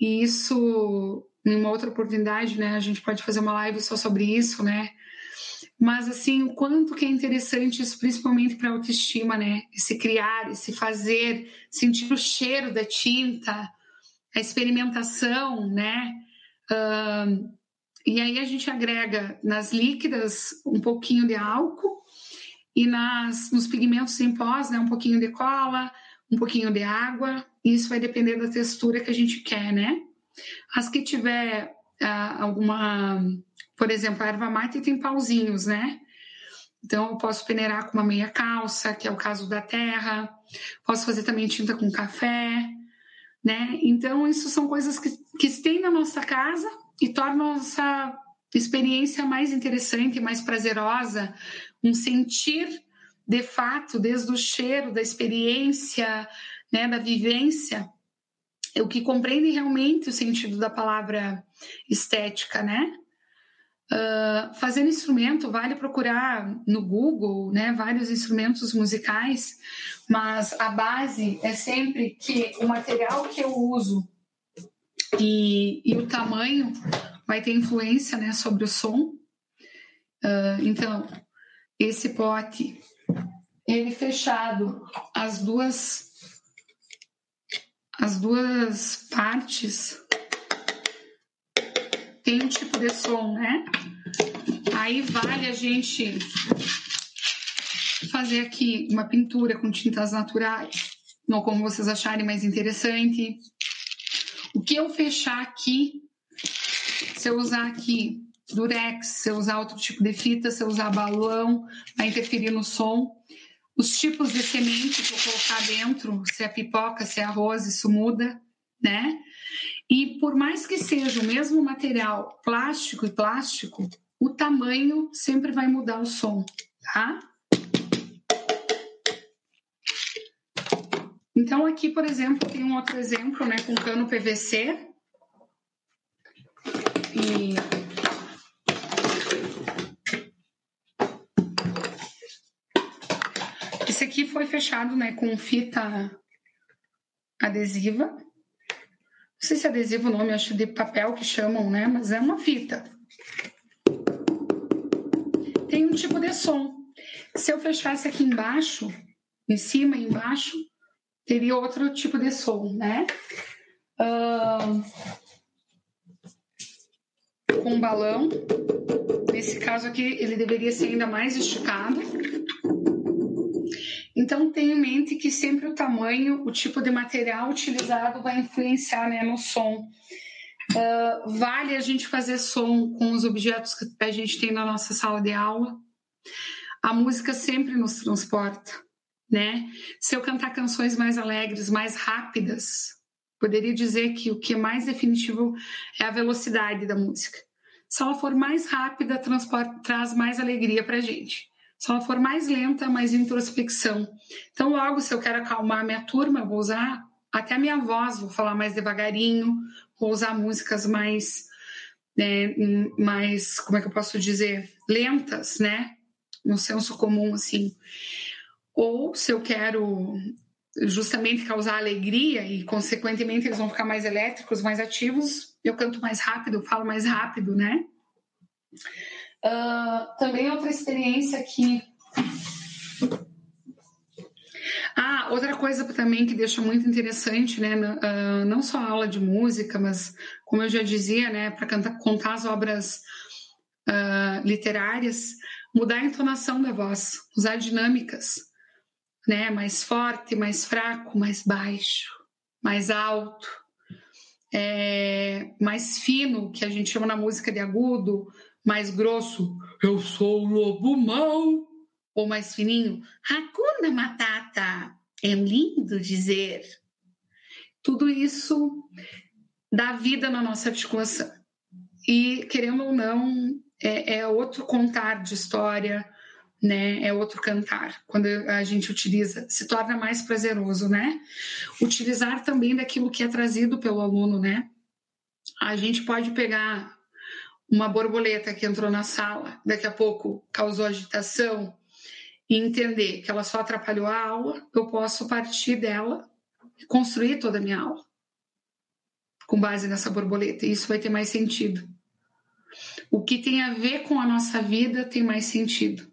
Speaker 5: e isso, em uma outra oportunidade, né, a gente pode fazer uma live só sobre isso, né, mas assim, o quanto que é interessante isso, principalmente para a autoestima, né, esse criar, esse fazer, sentir o cheiro da tinta, a experimentação, né, uh, e aí a gente agrega nas líquidas um pouquinho de álcool, e nas, nos pigmentos em pós, né, um pouquinho de cola, um pouquinho de água. Isso vai depender da textura que a gente quer, né? As que tiver ah, alguma, por exemplo, a erva mate tem pauzinhos, né? Então, eu posso peneirar com uma meia calça, que é o caso da terra. Posso fazer também tinta com café, né? Então, isso são coisas que, que tem na nossa casa e tornam a nossa experiência mais interessante, mais prazerosa, um sentir de fato, desde o cheiro, da experiência, né, da vivência, o que compreende realmente o sentido da palavra estética, né? Uh, fazendo instrumento, vale procurar no Google, né, vários instrumentos musicais, mas a base é sempre que o material que eu uso e, e o tamanho vai ter influência, né, sobre o som. Uh, então, esse pote, ele fechado, as duas, as duas partes tem um tipo de som, né? Aí vale a gente fazer aqui uma pintura com tintas naturais, ou como vocês acharem mais interessante. O que eu fechar aqui, se eu usar aqui durex, se eu usar outro tipo de fita, se eu usar balão, vai interferir no som. Os tipos de semente que eu colocar dentro, se é pipoca, se é arroz, isso muda, né? E por mais que seja o mesmo material, plástico e plástico, o tamanho sempre vai mudar o som, tá? Então aqui, por exemplo, tem um outro exemplo, né, com cano PVC. E esse aqui foi fechado, né, com fita adesiva sei se é adesivo o nome, acho de papel que chamam, né? Mas é uma fita. Tem um tipo de som. Se eu fechasse aqui embaixo, em cima e embaixo, teria outro tipo de som, né? Uh, com um balão. Nesse caso aqui, ele deveria ser ainda mais esticado. Então, tenha em mente que sempre o tamanho, o tipo de material utilizado vai influenciar né, no som. Uh, vale a gente fazer som com os objetos que a gente tem na nossa sala de aula. A música sempre nos transporta, né? Se eu cantar canções mais alegres, mais rápidas, poderia dizer que o que é mais definitivo é a velocidade da música. Se ela for mais rápida, transporta, traz mais alegria para a gente. Se ela for mais lenta, mais introspecção. Então, logo, se eu quero acalmar minha turma, vou usar até a minha voz, vou falar mais devagarinho, vou usar músicas mais, né, mais, como é que eu posso dizer, lentas, né? No senso comum, assim. Ou se eu quero justamente causar alegria e, consequentemente, eles vão ficar mais elétricos, mais ativos, eu canto mais rápido, falo mais rápido, né? Uh, também outra experiência que. Ah, outra coisa também que deixa muito interessante, né? Uh, não só a aula de música, mas, como eu já dizia, né, para contar as obras uh, literárias, mudar a entonação da voz, usar dinâmicas, né? Mais forte, mais fraco, mais baixo, mais alto, é, mais fino, que a gente chama na música de agudo, mais grosso, eu sou o lobo mau, ou mais fininho, Hakuna Matata, é lindo dizer. Tudo isso dá vida na nossa articulação. E, querendo ou não, é, é outro contar de história, né? É outro cantar. Quando a gente utiliza, se torna mais prazeroso, né? Utilizar também daquilo que é trazido pelo aluno, né? A gente pode pegar uma borboleta que entrou na sala, daqui a pouco causou agitação, e entender que ela só atrapalhou a aula, eu posso partir dela e construir toda a minha aula com base nessa borboleta. E isso vai ter mais sentido. O que tem a ver com a nossa vida tem mais sentido.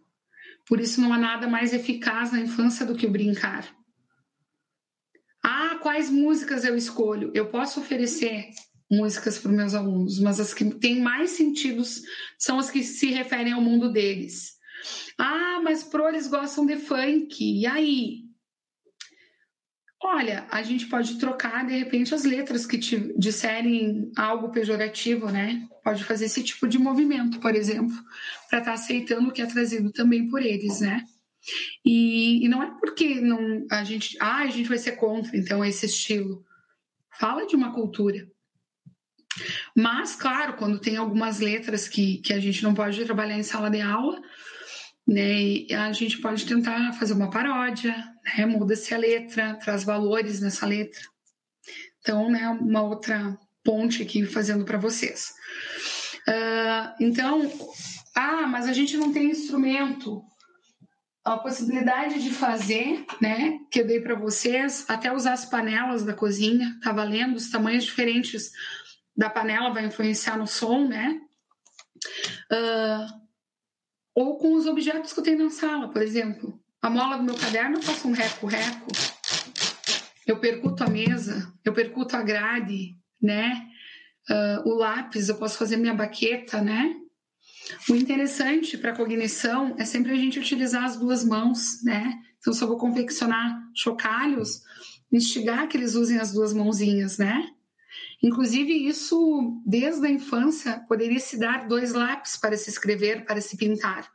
Speaker 5: Por isso não há nada mais eficaz na infância do que o brincar. Ah, quais músicas eu escolho? Eu posso oferecer músicas para meus alunos, mas as que têm mais sentidos são as que se referem ao mundo deles. Ah, mas pro eles gostam de funk. E aí? Olha, a gente pode trocar de repente as letras que te disserem algo pejorativo, né? Pode fazer esse tipo de movimento, por exemplo, para estar tá aceitando o que é trazido também por eles, né? E, e, não é porque não a gente, ah, a gente vai ser contra então esse estilo. Fala de uma cultura. Mas, claro, quando tem algumas letras que, que a gente não pode trabalhar em sala de aula, né? a gente pode tentar fazer uma paródia, né? Muda-se a letra, traz valores nessa letra. Então, né, uma outra ponte aqui fazendo para vocês. Uh, então, ah, mas a gente não tem instrumento. A possibilidade de fazer, né, que eu dei para vocês, até usar as panelas da cozinha, tá valendo? Os tamanhos diferentes da panela vai influenciar no som, né? Uh, ou com os objetos que eu tenho na sala, por exemplo. A mola do meu caderno eu faço um reco-reco. Eu percuto a mesa, eu percuto a grade, né? Uh, o lápis, eu posso fazer minha baqueta, né? O interessante para a cognição é sempre a gente utilizar as duas mãos, né? Então, se eu vou confeccionar chocalhos, instigar que eles usem as duas mãozinhas, né? Inclusive, isso, desde a infância, poderia se dar dois lápis para se escrever, para se pintar.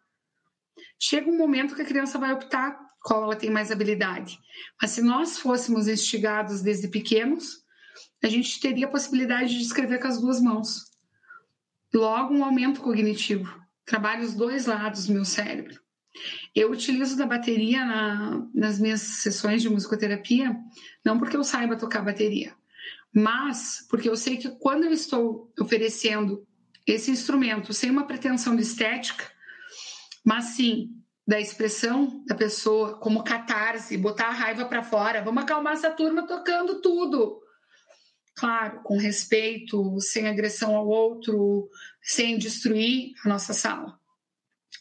Speaker 5: Chega um momento que a criança vai optar qual ela tem mais habilidade. Mas se nós fôssemos instigados desde pequenos, a gente teria a possibilidade de escrever com as duas mãos. Logo, um aumento cognitivo. Trabalho os dois lados do meu cérebro. Eu utilizo da bateria na, nas minhas sessões de musicoterapia, não porque eu saiba tocar bateria, mas porque eu sei que quando eu estou oferecendo esse instrumento sem uma pretensão de estética, mas sim da expressão da pessoa como catarse, botar a raiva para fora, vamos acalmar essa turma tocando tudo. Claro, com respeito, sem agressão ao outro, sem destruir a nossa sala.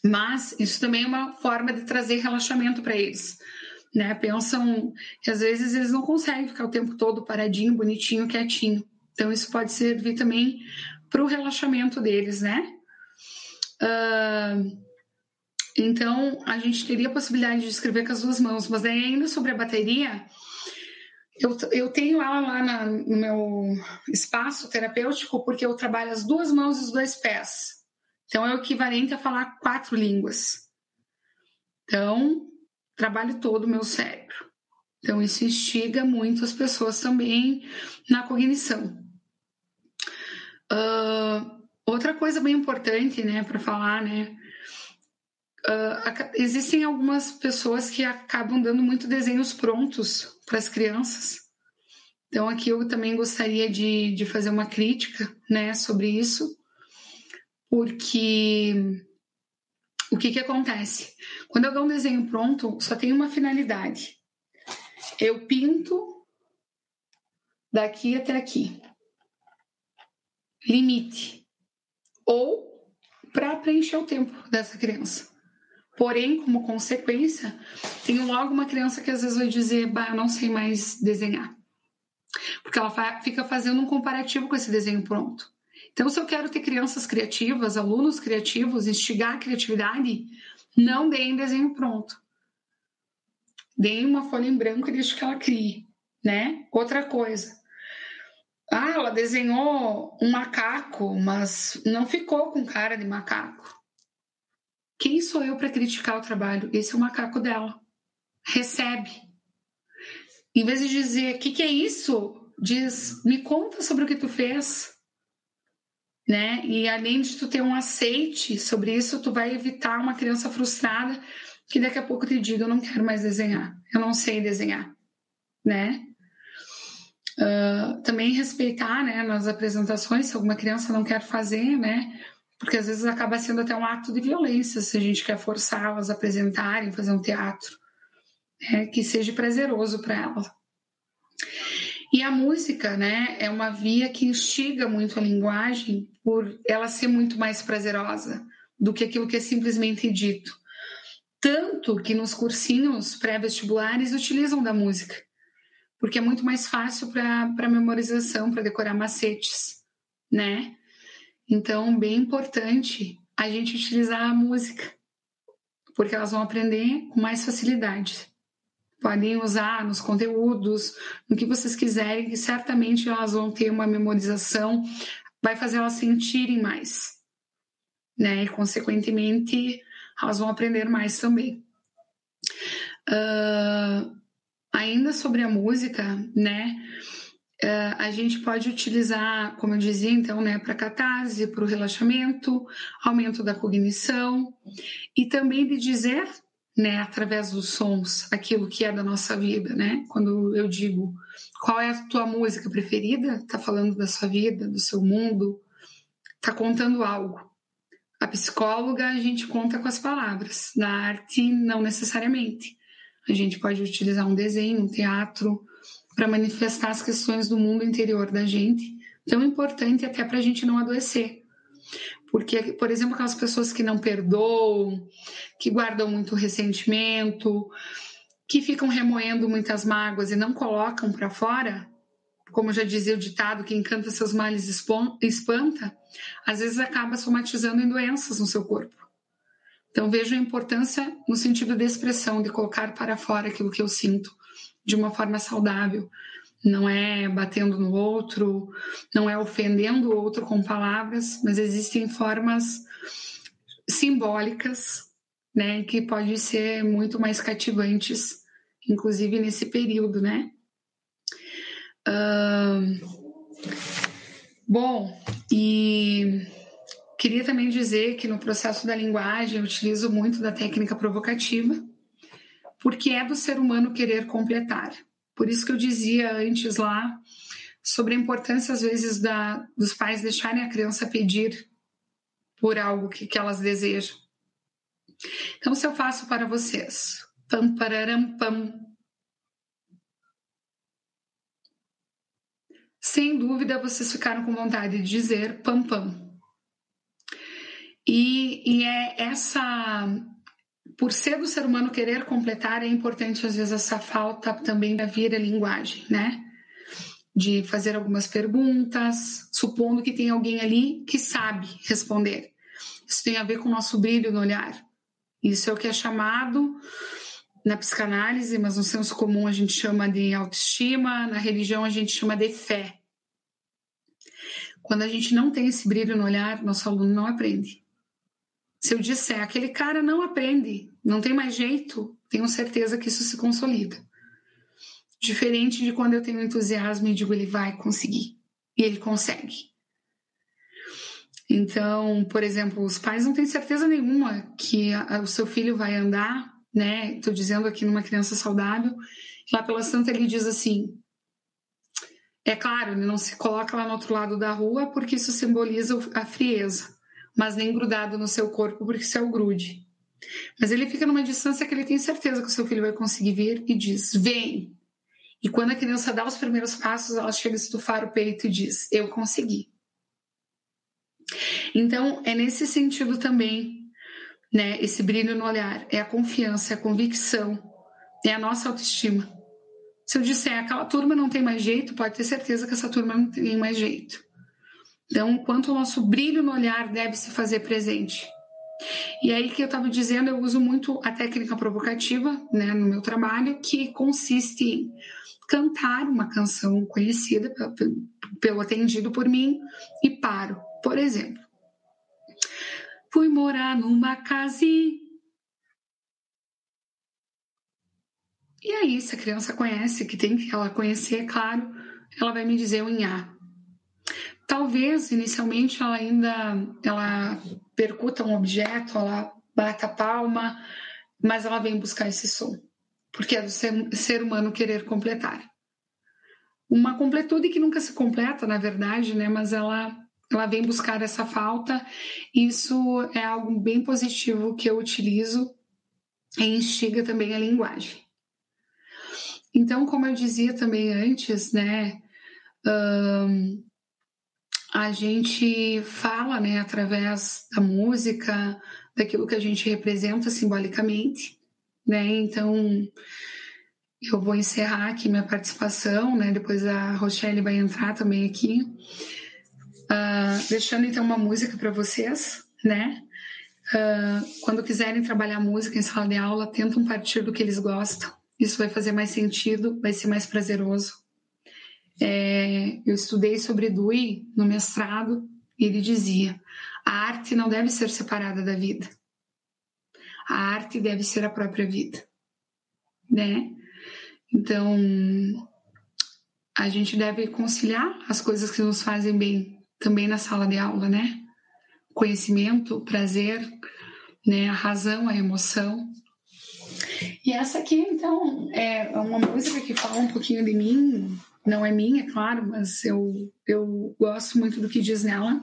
Speaker 5: Mas isso também é uma forma de trazer relaxamento para eles né? Pensam que às vezes eles não conseguem ficar o tempo todo paradinho, bonitinho, quietinho. Então isso pode servir também para o relaxamento deles, né? Uh, então a gente teria a possibilidade de escrever com as duas mãos, mas daí ainda sobre a bateria, eu, eu tenho ela lá na, no meu espaço terapêutico porque eu trabalho as duas mãos e os dois pés. Então é o equivalente a falar quatro línguas. Então, trabalho todo o meu cérebro. Então, isso instiga muito as pessoas também na cognição. Uh, outra coisa bem importante, né, para falar, né, uh, existem algumas pessoas que acabam dando muito desenhos prontos para as crianças. Então, aqui eu também gostaria de, de fazer uma crítica, né, sobre isso, porque o que, que acontece? Quando eu dou um desenho pronto, só tem uma finalidade. Eu pinto daqui até aqui. Limite. Ou para preencher o tempo dessa criança. Porém, como consequência, tenho logo uma criança que às vezes vai dizer, bah, eu não sei mais desenhar. Porque ela fica fazendo um comparativo com esse desenho pronto. Então, se eu quero ter crianças criativas, alunos criativos, instigar a criatividade, não deem desenho pronto. Deem uma folha em branco e deixe que ela crie, né? Outra coisa. Ah, ela desenhou um macaco, mas não ficou com cara de macaco. Quem sou eu para criticar o trabalho? Esse é o macaco dela. Recebe. Em vez de dizer, o que, que é isso? Diz, me conta sobre o que tu fez né? E além de tu ter um aceite sobre isso, tu vai evitar uma criança frustrada que daqui a pouco te diga eu não quero mais desenhar, eu não sei desenhar, né? Uh, também respeitar, né, nas apresentações, se alguma criança não quer fazer, né? Porque às vezes acaba sendo até um ato de violência se a gente quer forçá-las a apresentarem, fazer um teatro, né, que seja prazeroso para elas. E a música, né, é uma via que instiga muito a linguagem por ela ser muito mais prazerosa do que aquilo que é simplesmente dito. Tanto que nos cursinhos pré-vestibulares utilizam da música, porque é muito mais fácil para memorização, para decorar macetes, né? Então, bem importante a gente utilizar a música, porque elas vão aprender com mais facilidade, podem usar nos conteúdos, no que vocês quiserem, que certamente elas vão ter uma memorização, vai fazer elas sentirem mais, né? E, consequentemente, elas vão aprender mais também. Uh, ainda sobre a música, né? Uh, a gente pode utilizar, como eu dizia, então, né, para catarse, para o relaxamento, aumento da cognição e também de dizer né, através dos sons, aquilo que é da nossa vida, né? Quando eu digo qual é a tua música preferida, tá falando da sua vida, do seu mundo, tá contando algo. A psicóloga a gente conta com as palavras, na arte não necessariamente. A gente pode utilizar um desenho, um teatro para manifestar as questões do mundo interior da gente, tão importante até para a gente não adoecer. Porque, por exemplo, aquelas pessoas que não perdoam, que guardam muito ressentimento, que ficam remoendo muitas mágoas e não colocam para fora, como já dizia o ditado, quem canta seus males espanta, às vezes acaba somatizando em doenças no seu corpo. Então vejo a importância no sentido de expressão, de colocar para fora aquilo que eu sinto de uma forma saudável, não é batendo no outro, não é ofendendo o outro com palavras, mas existem formas simbólicas, né, que podem ser muito mais cativantes, inclusive nesse período, né? Uh, bom, e queria também dizer que no processo da linguagem eu utilizo muito da técnica provocativa, porque é do ser humano querer completar. Por isso que eu dizia antes lá sobre a importância, às vezes, da, dos pais deixarem a criança pedir por algo que, que elas desejam. Então, se eu faço para vocês, pam, pararam, pam. Sem dúvida, vocês ficaram com vontade de dizer pam, pam. E, e é essa por ser do ser humano querer completar, é importante às vezes essa falta também da vir a linguagem, né? De fazer algumas perguntas, supondo que tem alguém ali que sabe responder. Isso tem a ver com o nosso brilho no olhar. Isso é o que é chamado na psicanálise, mas no senso comum a gente chama de autoestima, na religião a gente chama de fé. Quando a gente não tem esse brilho no olhar, nosso aluno não aprende. Se eu disser, aquele cara não aprende, não tem mais jeito, tenho certeza que isso se consolida. Diferente de quando eu tenho entusiasmo e digo, ele vai conseguir. E ele consegue. Então, por exemplo, os pais não têm certeza nenhuma que a, o seu filho vai andar, né? Estou dizendo aqui numa criança saudável. Lá pela Santa ele diz assim: é claro, ele não se coloca lá no outro lado da rua porque isso simboliza a frieza mas nem grudado no seu corpo, porque isso é o grude. Mas ele fica numa distância que ele tem certeza que o seu filho vai conseguir vir e diz: Vem! E quando a criança dá os primeiros passos, ela chega a estufar o peito e diz: Eu consegui. Então, é nesse sentido também, né? Esse brilho no olhar, é a confiança, é a convicção, é a nossa autoestima. Se eu disser aquela turma não tem mais jeito, pode ter certeza que essa turma não tem mais jeito. Então, quanto o nosso brilho no olhar deve se fazer presente. E aí que eu estava dizendo, eu uso muito a técnica provocativa né, no meu trabalho, que consiste em cantar uma canção conhecida pelo atendido por mim e paro. Por exemplo, fui morar numa casinha. E aí, se a criança conhece, que tem que ela conhecer, é claro, ela vai me dizer o Inhá. Talvez inicialmente ela ainda ela percuta um objeto, ela bata a palma, mas ela vem buscar esse som, porque é do ser, ser humano querer completar. Uma completude que nunca se completa, na verdade, né? Mas ela ela vem buscar essa falta. Isso é algo bem positivo que eu utilizo e instiga também a linguagem. Então, como eu dizia também antes, né? Um, a gente fala, né, através da música, daquilo que a gente representa simbolicamente, né? Então, eu vou encerrar aqui minha participação, né? Depois a Rochelle vai entrar também aqui, uh, deixando então uma música para vocês, né? Uh, quando quiserem trabalhar música em sala de aula, tentam partir do que eles gostam isso vai fazer mais sentido, vai ser mais prazeroso. É, eu estudei sobre Dewey no mestrado e ele dizia: a arte não deve ser separada da vida. A arte deve ser a própria vida, né? Então, a gente deve conciliar as coisas que nos fazem bem também na sala de aula, né? Conhecimento, prazer, né? A razão, a emoção. E essa aqui, então, é uma música que fala um pouquinho de mim. Não é minha, é claro, mas eu, eu gosto muito do que diz nela.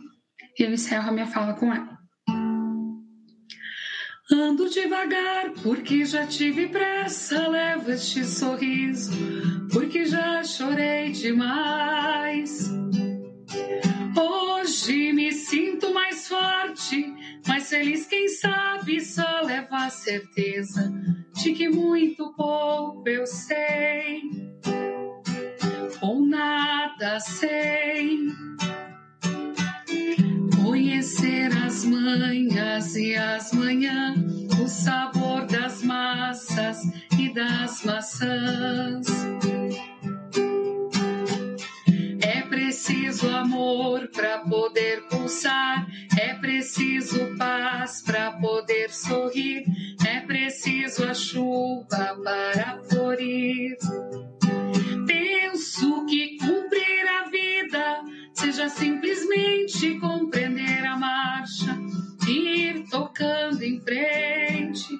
Speaker 5: E eu encerro a minha fala com ela. Ando devagar porque já tive pressa, levo este sorriso porque já chorei demais. Hoje me sinto mais forte, mais feliz, quem sabe só leva a certeza de que muito pouco eu sei, ou nada sei. Conhecer as manhas e as manhãs, o sabor das massas e das maçãs. É preciso amor para poder pulsar, é preciso paz para poder sorrir, é preciso a chuva para florir. Penso que cumprir a vida seja simplesmente compreender a marcha, ir tocando em frente.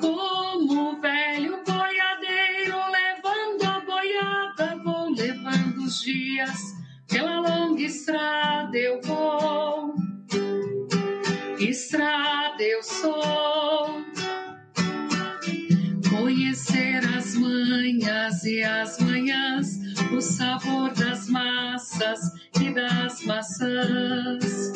Speaker 5: Como velho boiadeiro levando a boiada, vou levando os dias, pela longa estrada eu vou. Estrada eu sou. Conhecer as manhas e as manhãs, o sabor das massas e das maçãs.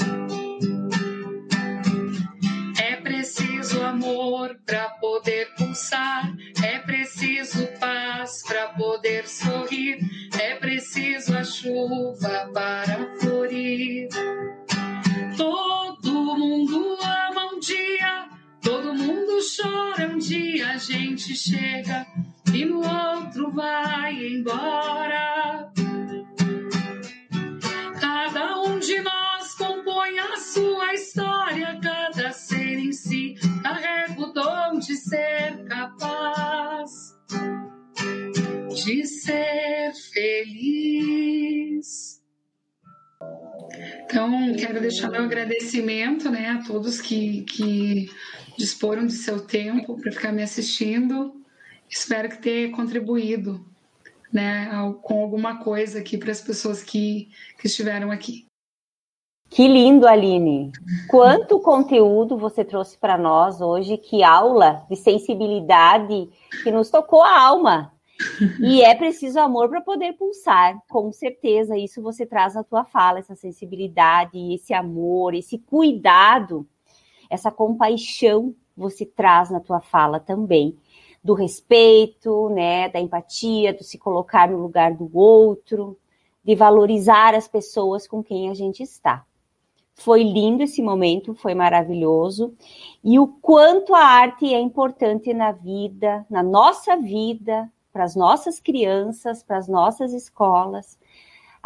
Speaker 5: É preciso amor para poder pulsar, é preciso paz para poder sorrir, é preciso a chuva para florir. Todo mundo ama um dia, todo mundo chora um dia, a gente chega e no outro vai embora. Cada um de nós compõe a sua história, cada ser em si carrega o dom de ser capaz de ser feliz. Então, quero deixar meu agradecimento né, a todos que, que disporam de seu tempo para ficar me assistindo. Espero que tenha contribuído né, com alguma coisa aqui para as pessoas que, que estiveram aqui.
Speaker 2: Que lindo, Aline! Quanto conteúdo você trouxe para nós hoje, que aula de sensibilidade que nos tocou a alma. E é preciso amor para poder pulsar, com certeza. Isso você traz na tua fala, essa sensibilidade, esse amor, esse cuidado, essa compaixão você traz na tua fala também. Do respeito, né, da empatia, do se colocar no lugar do outro, de valorizar as pessoas com quem a gente está. Foi lindo esse momento, foi maravilhoso. E o quanto a arte é importante na vida, na nossa vida, para as nossas crianças, para as nossas escolas,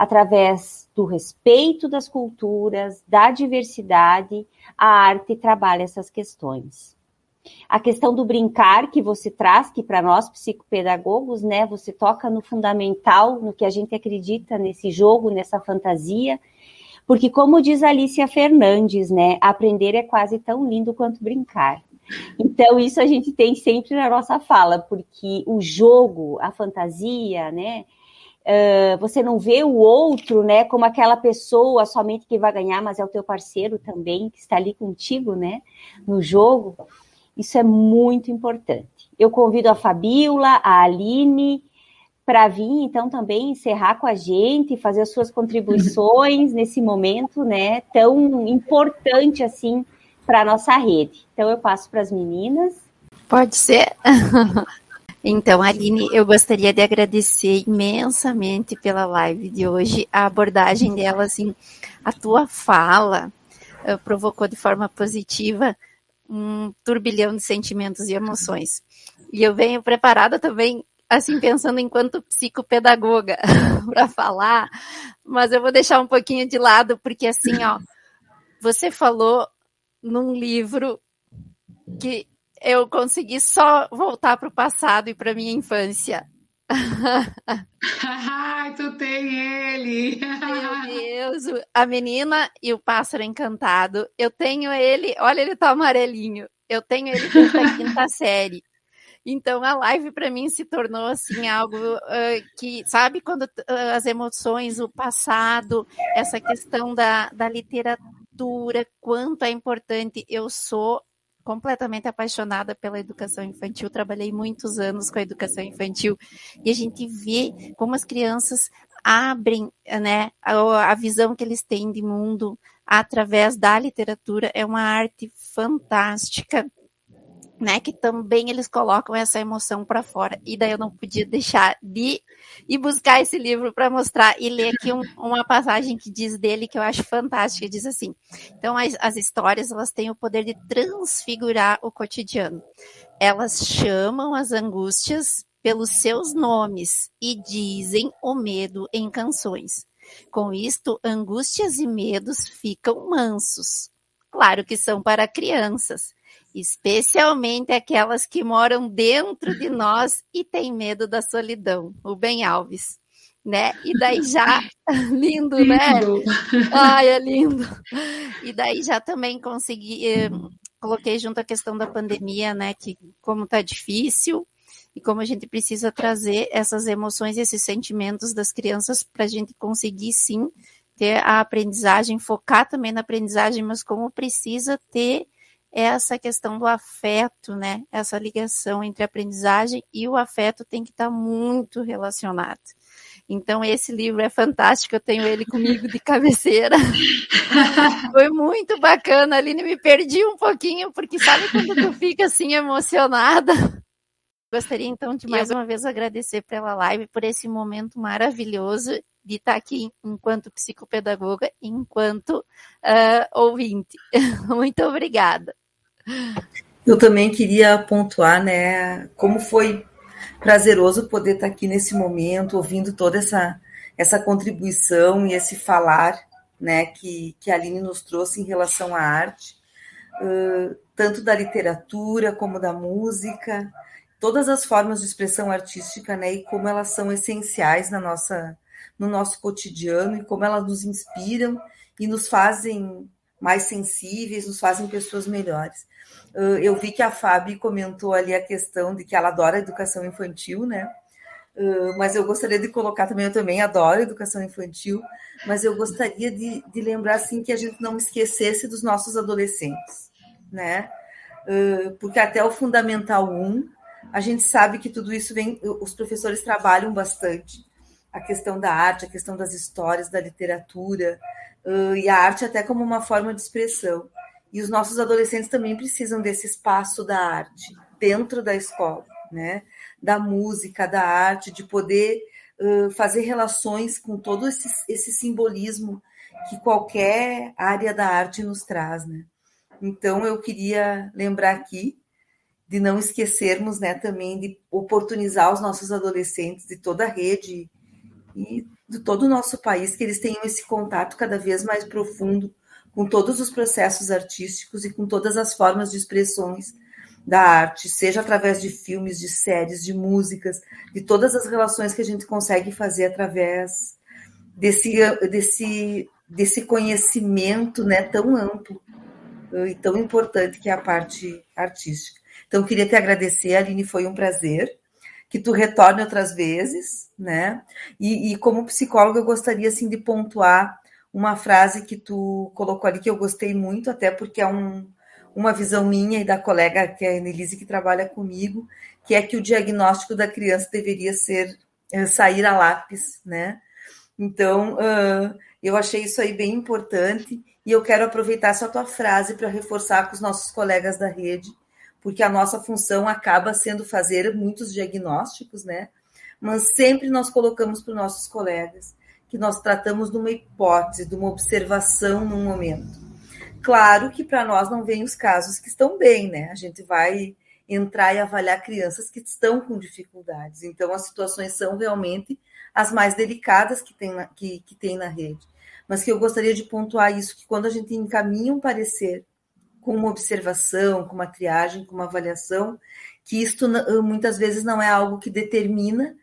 Speaker 2: através do respeito das culturas, da diversidade, a arte trabalha essas questões. A questão do brincar que você traz, que para nós psicopedagogos, né, você toca no fundamental, no que a gente acredita nesse jogo, nessa fantasia, porque como diz Alicia Fernandes, né, aprender é quase tão lindo quanto brincar. Então, isso a gente tem sempre na nossa fala, porque o jogo, a fantasia, né? Uh, você não vê o outro, né, como aquela pessoa somente que vai ganhar, mas é o teu parceiro também, que está ali contigo, né, no jogo. Isso é muito importante. Eu convido a Fabiola, a Aline, para vir, então, também encerrar com a gente, fazer as suas contribuições nesse momento, né, tão importante assim para a nossa rede. Então, eu passo para as meninas.
Speaker 4: Pode ser. Então, Aline, eu gostaria de agradecer imensamente pela live de hoje, a abordagem dela, assim, a tua fala uh, provocou de forma positiva um turbilhão de sentimentos e emoções. E eu venho preparada também, assim, pensando enquanto psicopedagoga para falar, mas eu vou deixar um pouquinho de lado, porque assim, ó, você falou num livro que eu consegui só voltar para o passado e para minha infância.
Speaker 5: Ai, tu tem ele!
Speaker 4: Meu Deus, a menina e o pássaro encantado. Eu tenho ele, olha, ele tá amarelinho. Eu tenho ele desde a quinta série. Então a live para mim se tornou assim algo uh, que, sabe, quando uh, as emoções, o passado, essa questão da, da literatura, quanto é importante. Eu sou completamente apaixonada pela educação infantil, trabalhei muitos anos com a educação infantil e a gente vê como as crianças abrem né, a, a visão que eles têm de mundo através da literatura. É uma arte fantástica né, que também eles colocam essa emoção para fora. E daí eu não podia deixar de ir buscar esse livro para mostrar e ler aqui um, uma passagem que diz dele que eu acho fantástica. Diz assim: então as, as histórias elas têm o poder de transfigurar o cotidiano. Elas chamam as angústias pelos seus nomes e dizem o medo em canções. Com isto, angústias e medos ficam mansos. Claro que são para crianças especialmente aquelas que moram dentro de nós e têm medo da solidão. O Ben Alves, né? E daí já lindo, né? Ai, é lindo. E daí já também consegui eh, coloquei junto a questão da pandemia, né, que como tá difícil e como a gente precisa trazer essas emoções e esses sentimentos das crianças para a gente conseguir sim ter a aprendizagem, focar também na aprendizagem, mas como precisa ter essa questão do afeto, né? Essa ligação entre a aprendizagem e o afeto tem que estar tá muito relacionado. Então, esse livro é fantástico, eu tenho ele comigo de cabeceira. Foi muito bacana, Aline, me perdi um pouquinho, porque sabe quando tu fica assim emocionada? Gostaria então de mais uma vez agradecer pela live, por esse momento maravilhoso de estar aqui enquanto psicopedagoga, enquanto uh, ouvinte. Muito obrigada.
Speaker 3: Eu também queria pontuar, né, como foi prazeroso poder estar aqui nesse momento, ouvindo toda essa, essa contribuição e esse falar, né, que, que a Aline nos trouxe em relação à arte, uh, tanto da literatura como da música, todas as formas de expressão artística, né, e como elas são essenciais na nossa, no nosso cotidiano e como elas nos inspiram e nos fazem mais sensíveis, nos fazem pessoas melhores. Eu vi que a Fábio comentou ali a questão de que ela adora educação infantil, né? Mas eu gostaria de colocar também, eu também adoro educação infantil, mas eu gostaria de, de lembrar, assim, que a gente não esquecesse dos nossos adolescentes, né? Porque até o Fundamental 1, a gente sabe que tudo isso vem, os professores trabalham bastante, a questão da arte, a questão das histórias, da literatura, uh, e a arte até como uma forma de expressão. E os nossos adolescentes também precisam desse espaço da arte dentro da escola, né? Da música, da arte, de poder uh, fazer relações com todo esse, esse simbolismo que qualquer área da arte nos traz, né? Então eu queria lembrar aqui de não esquecermos, né, também de oportunizar os nossos adolescentes de toda a rede e de todo o nosso país, que eles tenham esse contato cada vez mais profundo com todos os processos artísticos e com todas as formas de expressões da arte, seja através de filmes, de séries, de músicas, de todas as relações que a gente consegue fazer através desse, desse, desse conhecimento né, tão amplo e tão importante que é a parte artística. Então, queria te agradecer, Aline, foi um prazer que tu retorne outras vezes, né? E, e como psicóloga, eu gostaria assim de pontuar uma frase que tu colocou ali que eu gostei muito, até porque é um, uma visão minha e da colega que é a Annelise que trabalha comigo, que é que o diagnóstico da criança deveria ser uh, sair a lápis, né? Então, uh, eu achei isso aí bem importante e eu quero aproveitar essa tua frase para reforçar com os nossos colegas da rede porque a nossa função acaba sendo fazer muitos diagnósticos, né? Mas sempre nós colocamos para os nossos colegas que nós tratamos de uma hipótese, de uma observação num momento. Claro que para nós não vem os casos que estão bem, né? A gente vai entrar e avaliar crianças que estão com dificuldades. Então, as situações são realmente as mais delicadas que tem na, que, que tem na rede. Mas que eu gostaria de pontuar isso, que quando a gente encaminha um parecer com uma observação, com uma triagem, com uma avaliação, que isto muitas vezes não é algo que determina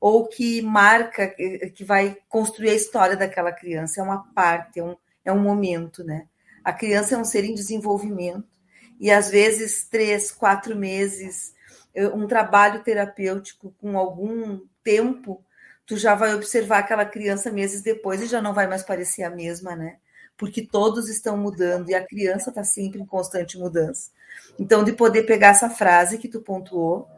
Speaker 3: ou que marca, que vai construir a história daquela criança, é uma parte, é um, é um momento, né? A criança é um ser em desenvolvimento e às vezes três, quatro meses, um trabalho terapêutico com algum tempo, tu já vai observar aquela criança meses depois e já não vai mais parecer a mesma, né? Porque todos estão mudando e a criança está sempre em constante mudança. Então, de poder pegar essa frase que tu pontuou,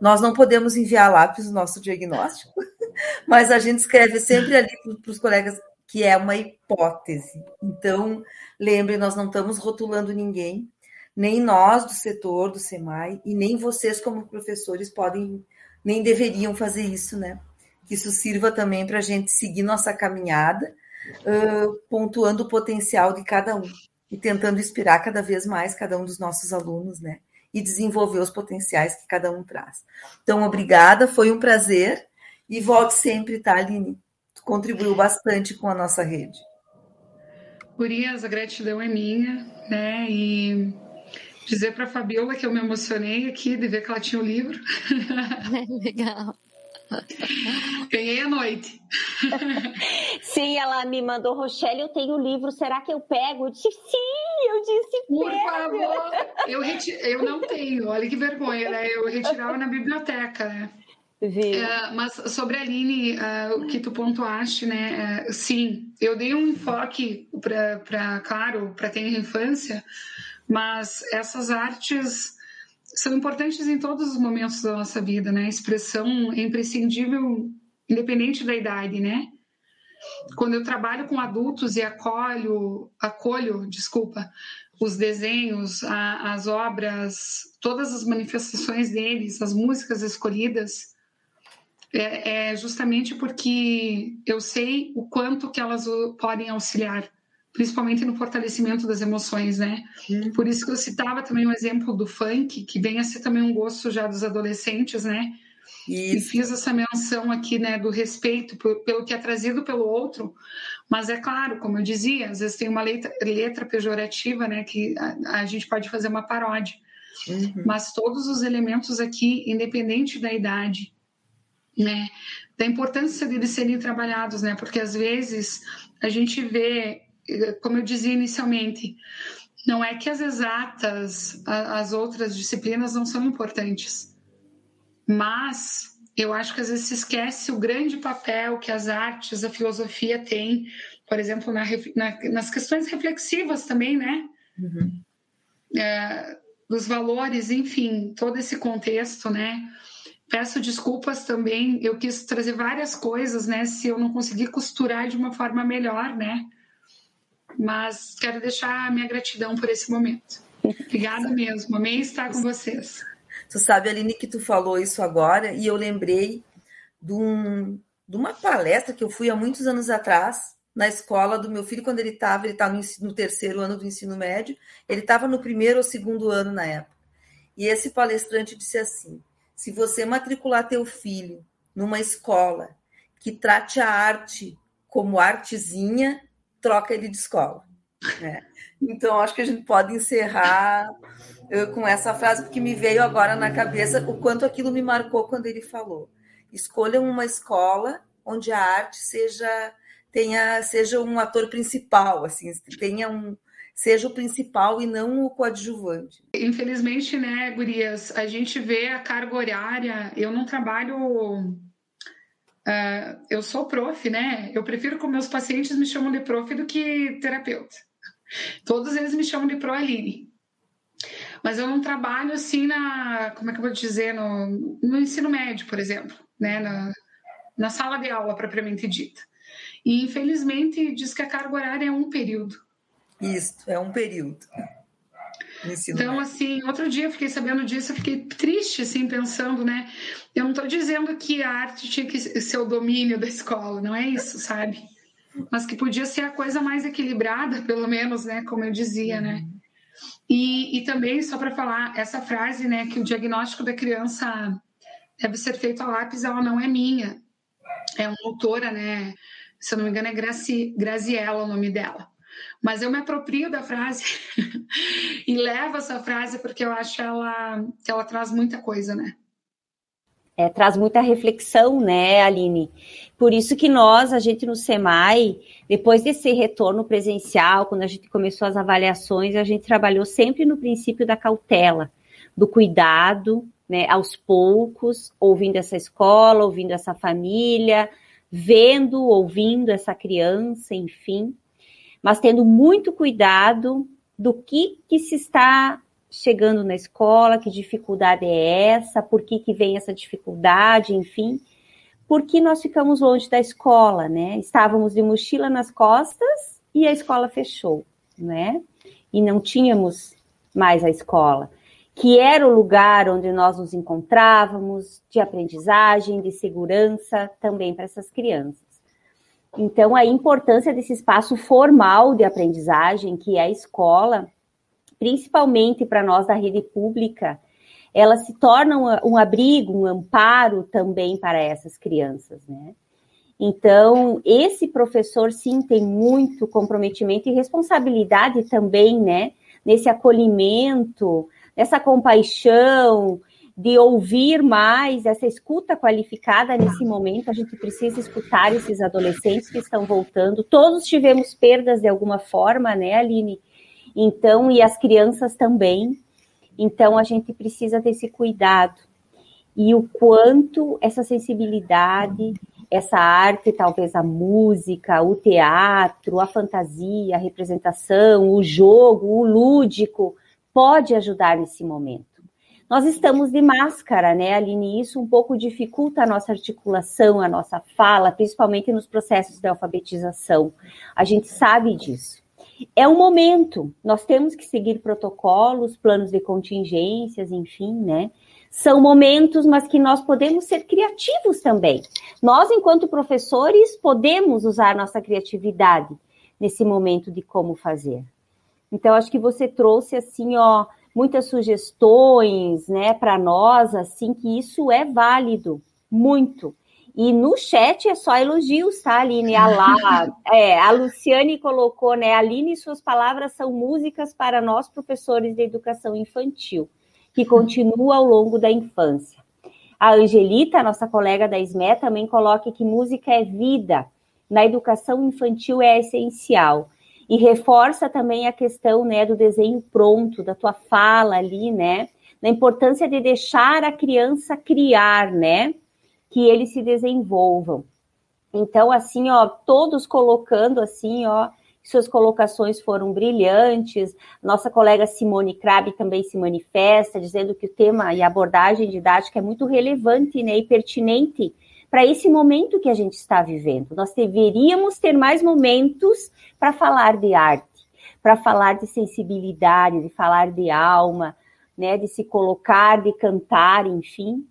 Speaker 3: nós não podemos enviar lápis o nosso diagnóstico, mas a gente escreve sempre ali para os colegas que é uma hipótese. Então, lembre, nós não estamos rotulando ninguém, nem nós do setor do SEMAI, e nem vocês, como professores, podem, nem deveriam fazer isso, né? Que isso sirva também para a gente seguir nossa caminhada, uh, pontuando o potencial de cada um e tentando inspirar cada vez mais cada um dos nossos alunos, né? E desenvolver os potenciais que cada um traz. Então, obrigada, foi um prazer e volte sempre, tá, Aline? contribuiu bastante com a nossa rede.
Speaker 5: Gurias, a gratidão é minha, né? E dizer para a Fabiola que eu me emocionei aqui de ver que ela tinha o livro.
Speaker 4: Legal.
Speaker 5: Ganhei a noite.
Speaker 2: Sim, ela me mandou, Rochelle, eu tenho o livro, será que eu pego? Eu disse, sim, eu disse,
Speaker 5: Por pega. favor, eu, reti... eu não tenho, olha que vergonha, né? Eu retirava na biblioteca, né? Uh, mas sobre a Aline, uh, o que tu pontuaste, né? Uh, sim, eu dei um enfoque para, claro, para ter infância, mas essas artes são importantes em todos os momentos da nossa vida, né? A expressão é imprescindível, independente da idade, né? Quando eu trabalho com adultos e acolho, acolho, desculpa, os desenhos, a, as obras, todas as manifestações deles, as músicas escolhidas, é, é justamente porque eu sei o quanto que elas podem auxiliar, principalmente no fortalecimento das emoções, né? Hum. Por isso que eu citava também o exemplo do funk, que vem a ser também um gosto já dos adolescentes, né? Isso. E fiz essa menção aqui, né, do respeito pelo que é trazido pelo outro, mas é claro, como eu dizia, às vezes tem uma letra, letra pejorativa, né, que a, a, gente pode fazer uma paródia. Uhum. Mas todos os elementos aqui, independente da idade, né? Da importância deles serem trabalhados, né? Porque às vezes a gente vê, como eu dizia inicialmente, não é que as exatas, as outras disciplinas não são importantes, mas eu acho que às vezes se esquece o grande papel que as artes, a filosofia tem, por exemplo, na, na, nas questões reflexivas também, né? Uhum. É, dos valores, enfim, todo esse contexto, né? Peço desculpas também, eu quis trazer várias coisas, né? Se eu não conseguir costurar de uma forma melhor, né? Mas quero deixar a minha gratidão por esse momento. Obrigada mesmo, amei estar com vocês.
Speaker 3: Tu sabe, Aline, que tu falou isso agora e eu lembrei de, um, de uma palestra que eu fui há muitos anos atrás na escola do meu filho, quando ele estava, ele estava no, no terceiro ano do ensino médio, ele estava no primeiro ou segundo ano na época. E esse palestrante disse assim: se você matricular teu filho numa escola que trate a arte como artezinha, troca ele de escola. Né? Então, acho que a gente pode encerrar com essa frase, porque me veio agora na cabeça o quanto aquilo me marcou quando ele falou. Escolham uma escola onde a arte seja tenha seja um ator principal, assim, tenha um, seja o principal e não o coadjuvante.
Speaker 5: Infelizmente, né, Gurias, a gente vê a carga horária. Eu não trabalho. Uh, eu sou prof, né? Eu prefiro que meus pacientes me chamam de prof do que terapeuta. Todos eles me chamam de pro Aline. Mas eu não trabalho assim na. Como é que eu vou dizer? No, no ensino médio, por exemplo, né? Na, na sala de aula propriamente dita. E infelizmente diz que a carga horária é um período.
Speaker 3: Isso, é um período.
Speaker 5: Então, assim, outro dia eu fiquei sabendo disso, eu fiquei triste, assim, pensando, né? Eu não estou dizendo que a arte tinha que ser o domínio da escola, não é isso, sabe? mas que podia ser a coisa mais equilibrada, pelo menos, né? Como eu dizia, né? E, e também, só para falar, essa frase, né, que o diagnóstico da criança deve ser feito a lápis, ela não é minha. É uma autora, né? Se eu não me engano, é Graci, Graziella o nome dela. Mas eu me aproprio da frase e levo essa frase porque eu acho ela, que ela traz muita coisa, né?
Speaker 2: É, traz muita reflexão, né, Aline? Por isso que nós, a gente no SEMAI, depois desse retorno presencial, quando a gente começou as avaliações, a gente trabalhou sempre no princípio da cautela, do cuidado, né, aos poucos, ouvindo essa escola, ouvindo essa família, vendo, ouvindo essa criança, enfim, mas tendo muito cuidado do que, que se está chegando na escola, que dificuldade é essa, por que, que vem essa dificuldade, enfim, porque nós ficamos longe da escola, né? Estávamos de mochila nas costas e a escola fechou, né? E não tínhamos mais a escola, que era o lugar onde nós nos encontrávamos, de aprendizagem, de segurança também para essas crianças. Então, a importância desse espaço formal de aprendizagem, que é a escola, principalmente para nós da rede pública, ela se torna um, abrigo, um amparo também para essas crianças, né? Então, esse professor, sim, tem muito comprometimento e responsabilidade também, né? Nesse acolhimento, nessa compaixão, de ouvir mais, essa escuta qualificada nesse momento. A gente precisa escutar esses adolescentes que estão voltando. Todos tivemos perdas de alguma forma, né, Aline? Então, e as crianças também. Então, a gente precisa desse cuidado. E o quanto essa sensibilidade, essa arte, talvez a música, o teatro, a fantasia, a representação, o jogo, o lúdico, pode ajudar nesse momento. Nós estamos de máscara, né, Aline? Isso um pouco dificulta a nossa articulação, a nossa fala, principalmente nos processos de alfabetização. A gente sabe disso é um momento, nós temos que seguir protocolos, planos de contingências, enfim, né? São momentos, mas que nós podemos ser criativos também. Nós, enquanto professores, podemos usar nossa criatividade nesse momento de como fazer. Então, acho que você trouxe, assim, ó, muitas sugestões, né, para nós, assim, que isso é válido, muito. E no chat é só elogios, tá, Aline? A, lá, é, a Luciane colocou, né? Aline, suas palavras são músicas para nós, professores de educação infantil, que continua ao longo da infância. A Angelita, nossa colega da SME, também coloca que música é vida, na educação infantil é essencial. E reforça também a questão né, do desenho pronto, da tua fala ali, né? Da importância de deixar a criança criar, né? que eles se desenvolvam. Então, assim, ó, todos colocando assim, ó, suas colocações foram brilhantes. Nossa colega Simone Crabe também se manifesta, dizendo que o tema e a abordagem didática é muito relevante né, e pertinente para esse momento que a gente está vivendo. Nós deveríamos ter mais momentos para falar de arte, para falar de sensibilidade, de falar de alma, né, de se colocar, de cantar, enfim.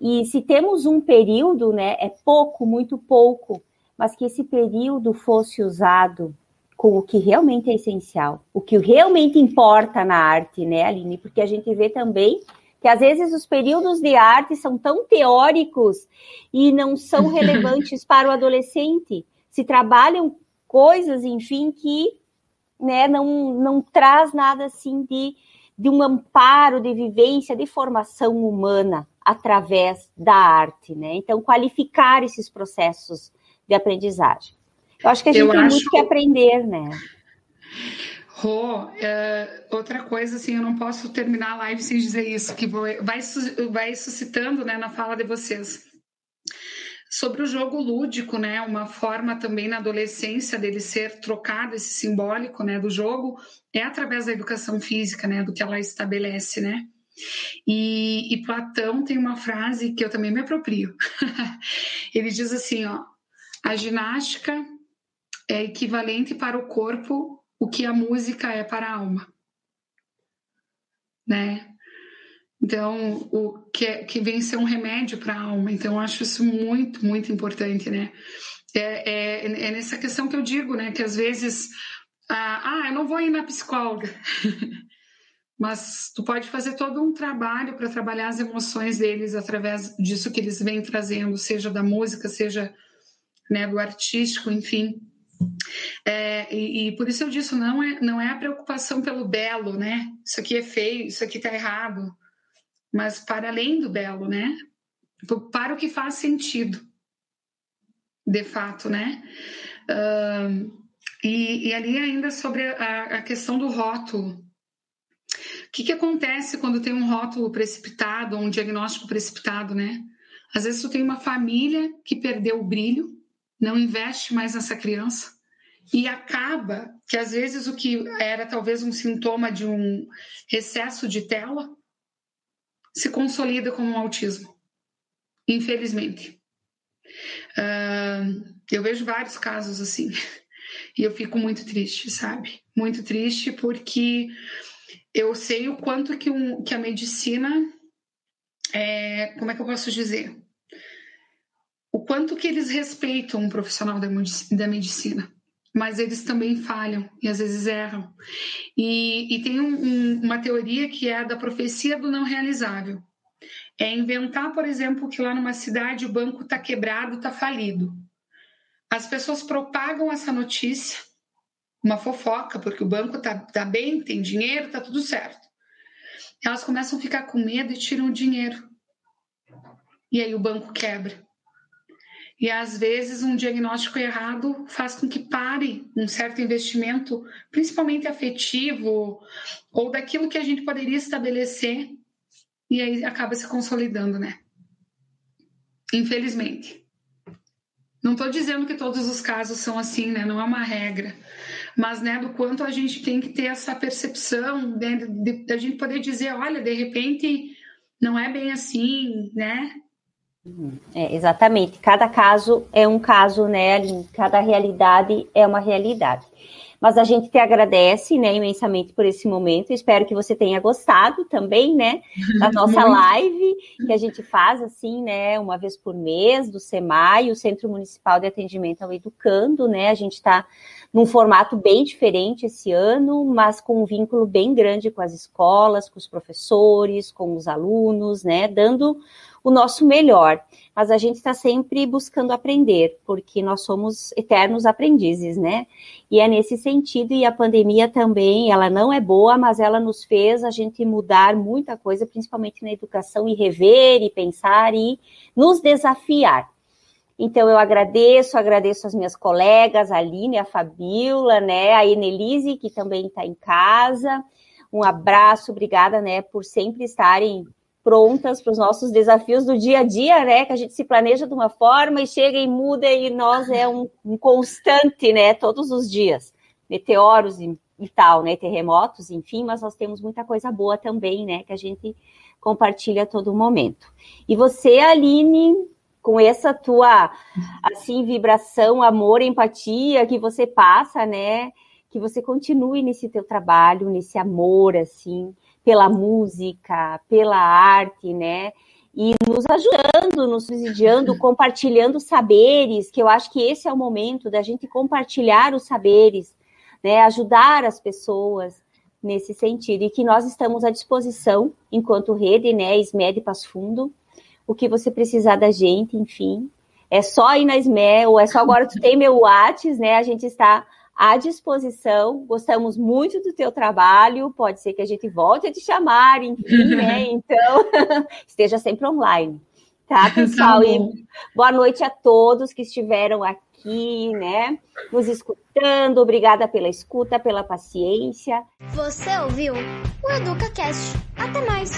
Speaker 2: E se temos um período, né, é pouco, muito pouco, mas que esse período fosse usado com o que realmente é essencial, o que realmente importa na arte, né, Aline? Porque a gente vê também que às vezes os períodos de arte são tão teóricos e não são relevantes para o adolescente. Se trabalham coisas, enfim, que né, não, não traz nada assim de, de um amparo de vivência, de formação humana através da arte, né? Então, qualificar esses processos de aprendizagem. Eu acho que a gente Eu tem acho... muito que aprender, né?
Speaker 5: Rô, é, outra coisa, assim, eu não posso terminar a live sem dizer isso, que vai, vai suscitando, né, na fala de vocês. Sobre o jogo lúdico, né, uma forma também na adolescência dele ser trocado, esse simbólico, né, do jogo, é através da educação física, né, do que ela estabelece, né. E, e Platão tem uma frase que eu também me aproprio. Ele diz assim, ó, a ginástica é equivalente para o corpo o que a música é para a alma, né? Então, o que, é, que vem ser um remédio para a alma. Então, eu acho isso muito, muito importante, né? É, é, é, nessa questão que eu digo, né? Que às vezes, ah, ah eu não vou ir na psicóloga. Mas tu pode fazer todo um trabalho para trabalhar as emoções deles através disso que eles vêm trazendo, seja da música, seja né, do artístico, enfim. É, e, e, por isso eu disse, não é, não é a preocupação pelo belo, né? Isso aqui é feio, isso aqui está errado mas para além do belo, né? Para o que faz sentido, de fato, né? Uh, e, e, ali ainda sobre a, a questão do rótulo. O que, que acontece quando tem um rótulo precipitado um diagnóstico precipitado, né? Às vezes tu tem uma família que perdeu o brilho, não investe mais nessa criança e acaba que às vezes o que era talvez um sintoma de um excesso de tela se consolida como um autismo, infelizmente. Uh, eu vejo vários casos assim e eu fico muito triste, sabe? Muito triste porque eu sei o quanto que, um, que a medicina é, como é que eu posso dizer? O quanto que eles respeitam um profissional da, medicina mas eles também falham e às vezes erram. E, e tem um, um, uma teoria que é a da profecia do não realizável. É inventar, por exemplo, que lá numa cidade o banco está quebrado, está falido. As pessoas propagam essa notícia, uma fofoca, porque o banco está tá bem, tem dinheiro, está tudo certo. Elas começam a ficar com medo e tiram o dinheiro. E aí o banco quebra. E às vezes um diagnóstico errado faz com que pare um certo investimento, principalmente afetivo, ou daquilo que a gente poderia estabelecer, e aí acaba se consolidando, né? Infelizmente. Não estou dizendo que todos os casos são assim, né? Não é uma regra. Mas, né, do quanto a gente tem que ter essa percepção, né, da gente poder dizer, olha, de repente não é bem assim, né?
Speaker 2: É, exatamente. Cada caso é um caso, né? Cada realidade é uma realidade. Mas a gente te agradece, né, imensamente por esse momento. Espero que você tenha gostado também, né, da nossa live que a gente faz assim, né, uma vez por mês do SEMAI, o Centro Municipal de Atendimento ao Educando, né? A gente está num formato bem diferente esse ano, mas com um vínculo bem grande com as escolas, com os professores, com os alunos, né, dando o nosso melhor. Mas a gente está sempre buscando aprender, porque nós somos eternos aprendizes, né? E é nesse sentido, e a pandemia também, ela não é boa, mas ela nos fez a gente mudar muita coisa, principalmente na educação, e rever, e pensar, e nos desafiar. Então, eu agradeço, agradeço as minhas colegas, a Aline, a Fabiola, né, a Enelise, que também está em casa. Um abraço, obrigada, né, por sempre estarem prontas para os nossos desafios do dia a dia, né? Que a gente se planeja de uma forma e chega e muda e nós é um, um constante, né? Todos os dias, meteoros e, e, tal, né? Terremotos, enfim, mas nós temos muita coisa boa também, né? Que a gente compartilha a todo momento. E você, Aline, com essa tua assim vibração, amor, empatia que você passa, né? Que você continue nesse teu trabalho, nesse amor, assim pela música, pela arte, né? E nos ajudando, nos subsidiando, compartilhando saberes, que eu acho que esse é o momento da gente compartilhar os saberes, né? Ajudar as pessoas nesse sentido. E que nós estamos à disposição, enquanto rede, né? SMED Passo Fundo, o que você precisar da gente, enfim. É só ir na SME, ou é só agora tu tem meu Whats, né? A gente está à disposição. Gostamos muito do teu trabalho. Pode ser que a gente volte a te chamar, enfim, né? Então, esteja sempre online. Tá, tá pessoal? e boa noite a todos que estiveram aqui, né? Nos escutando. Obrigada pela escuta, pela paciência.
Speaker 1: Você ouviu o EducaCast. Até mais!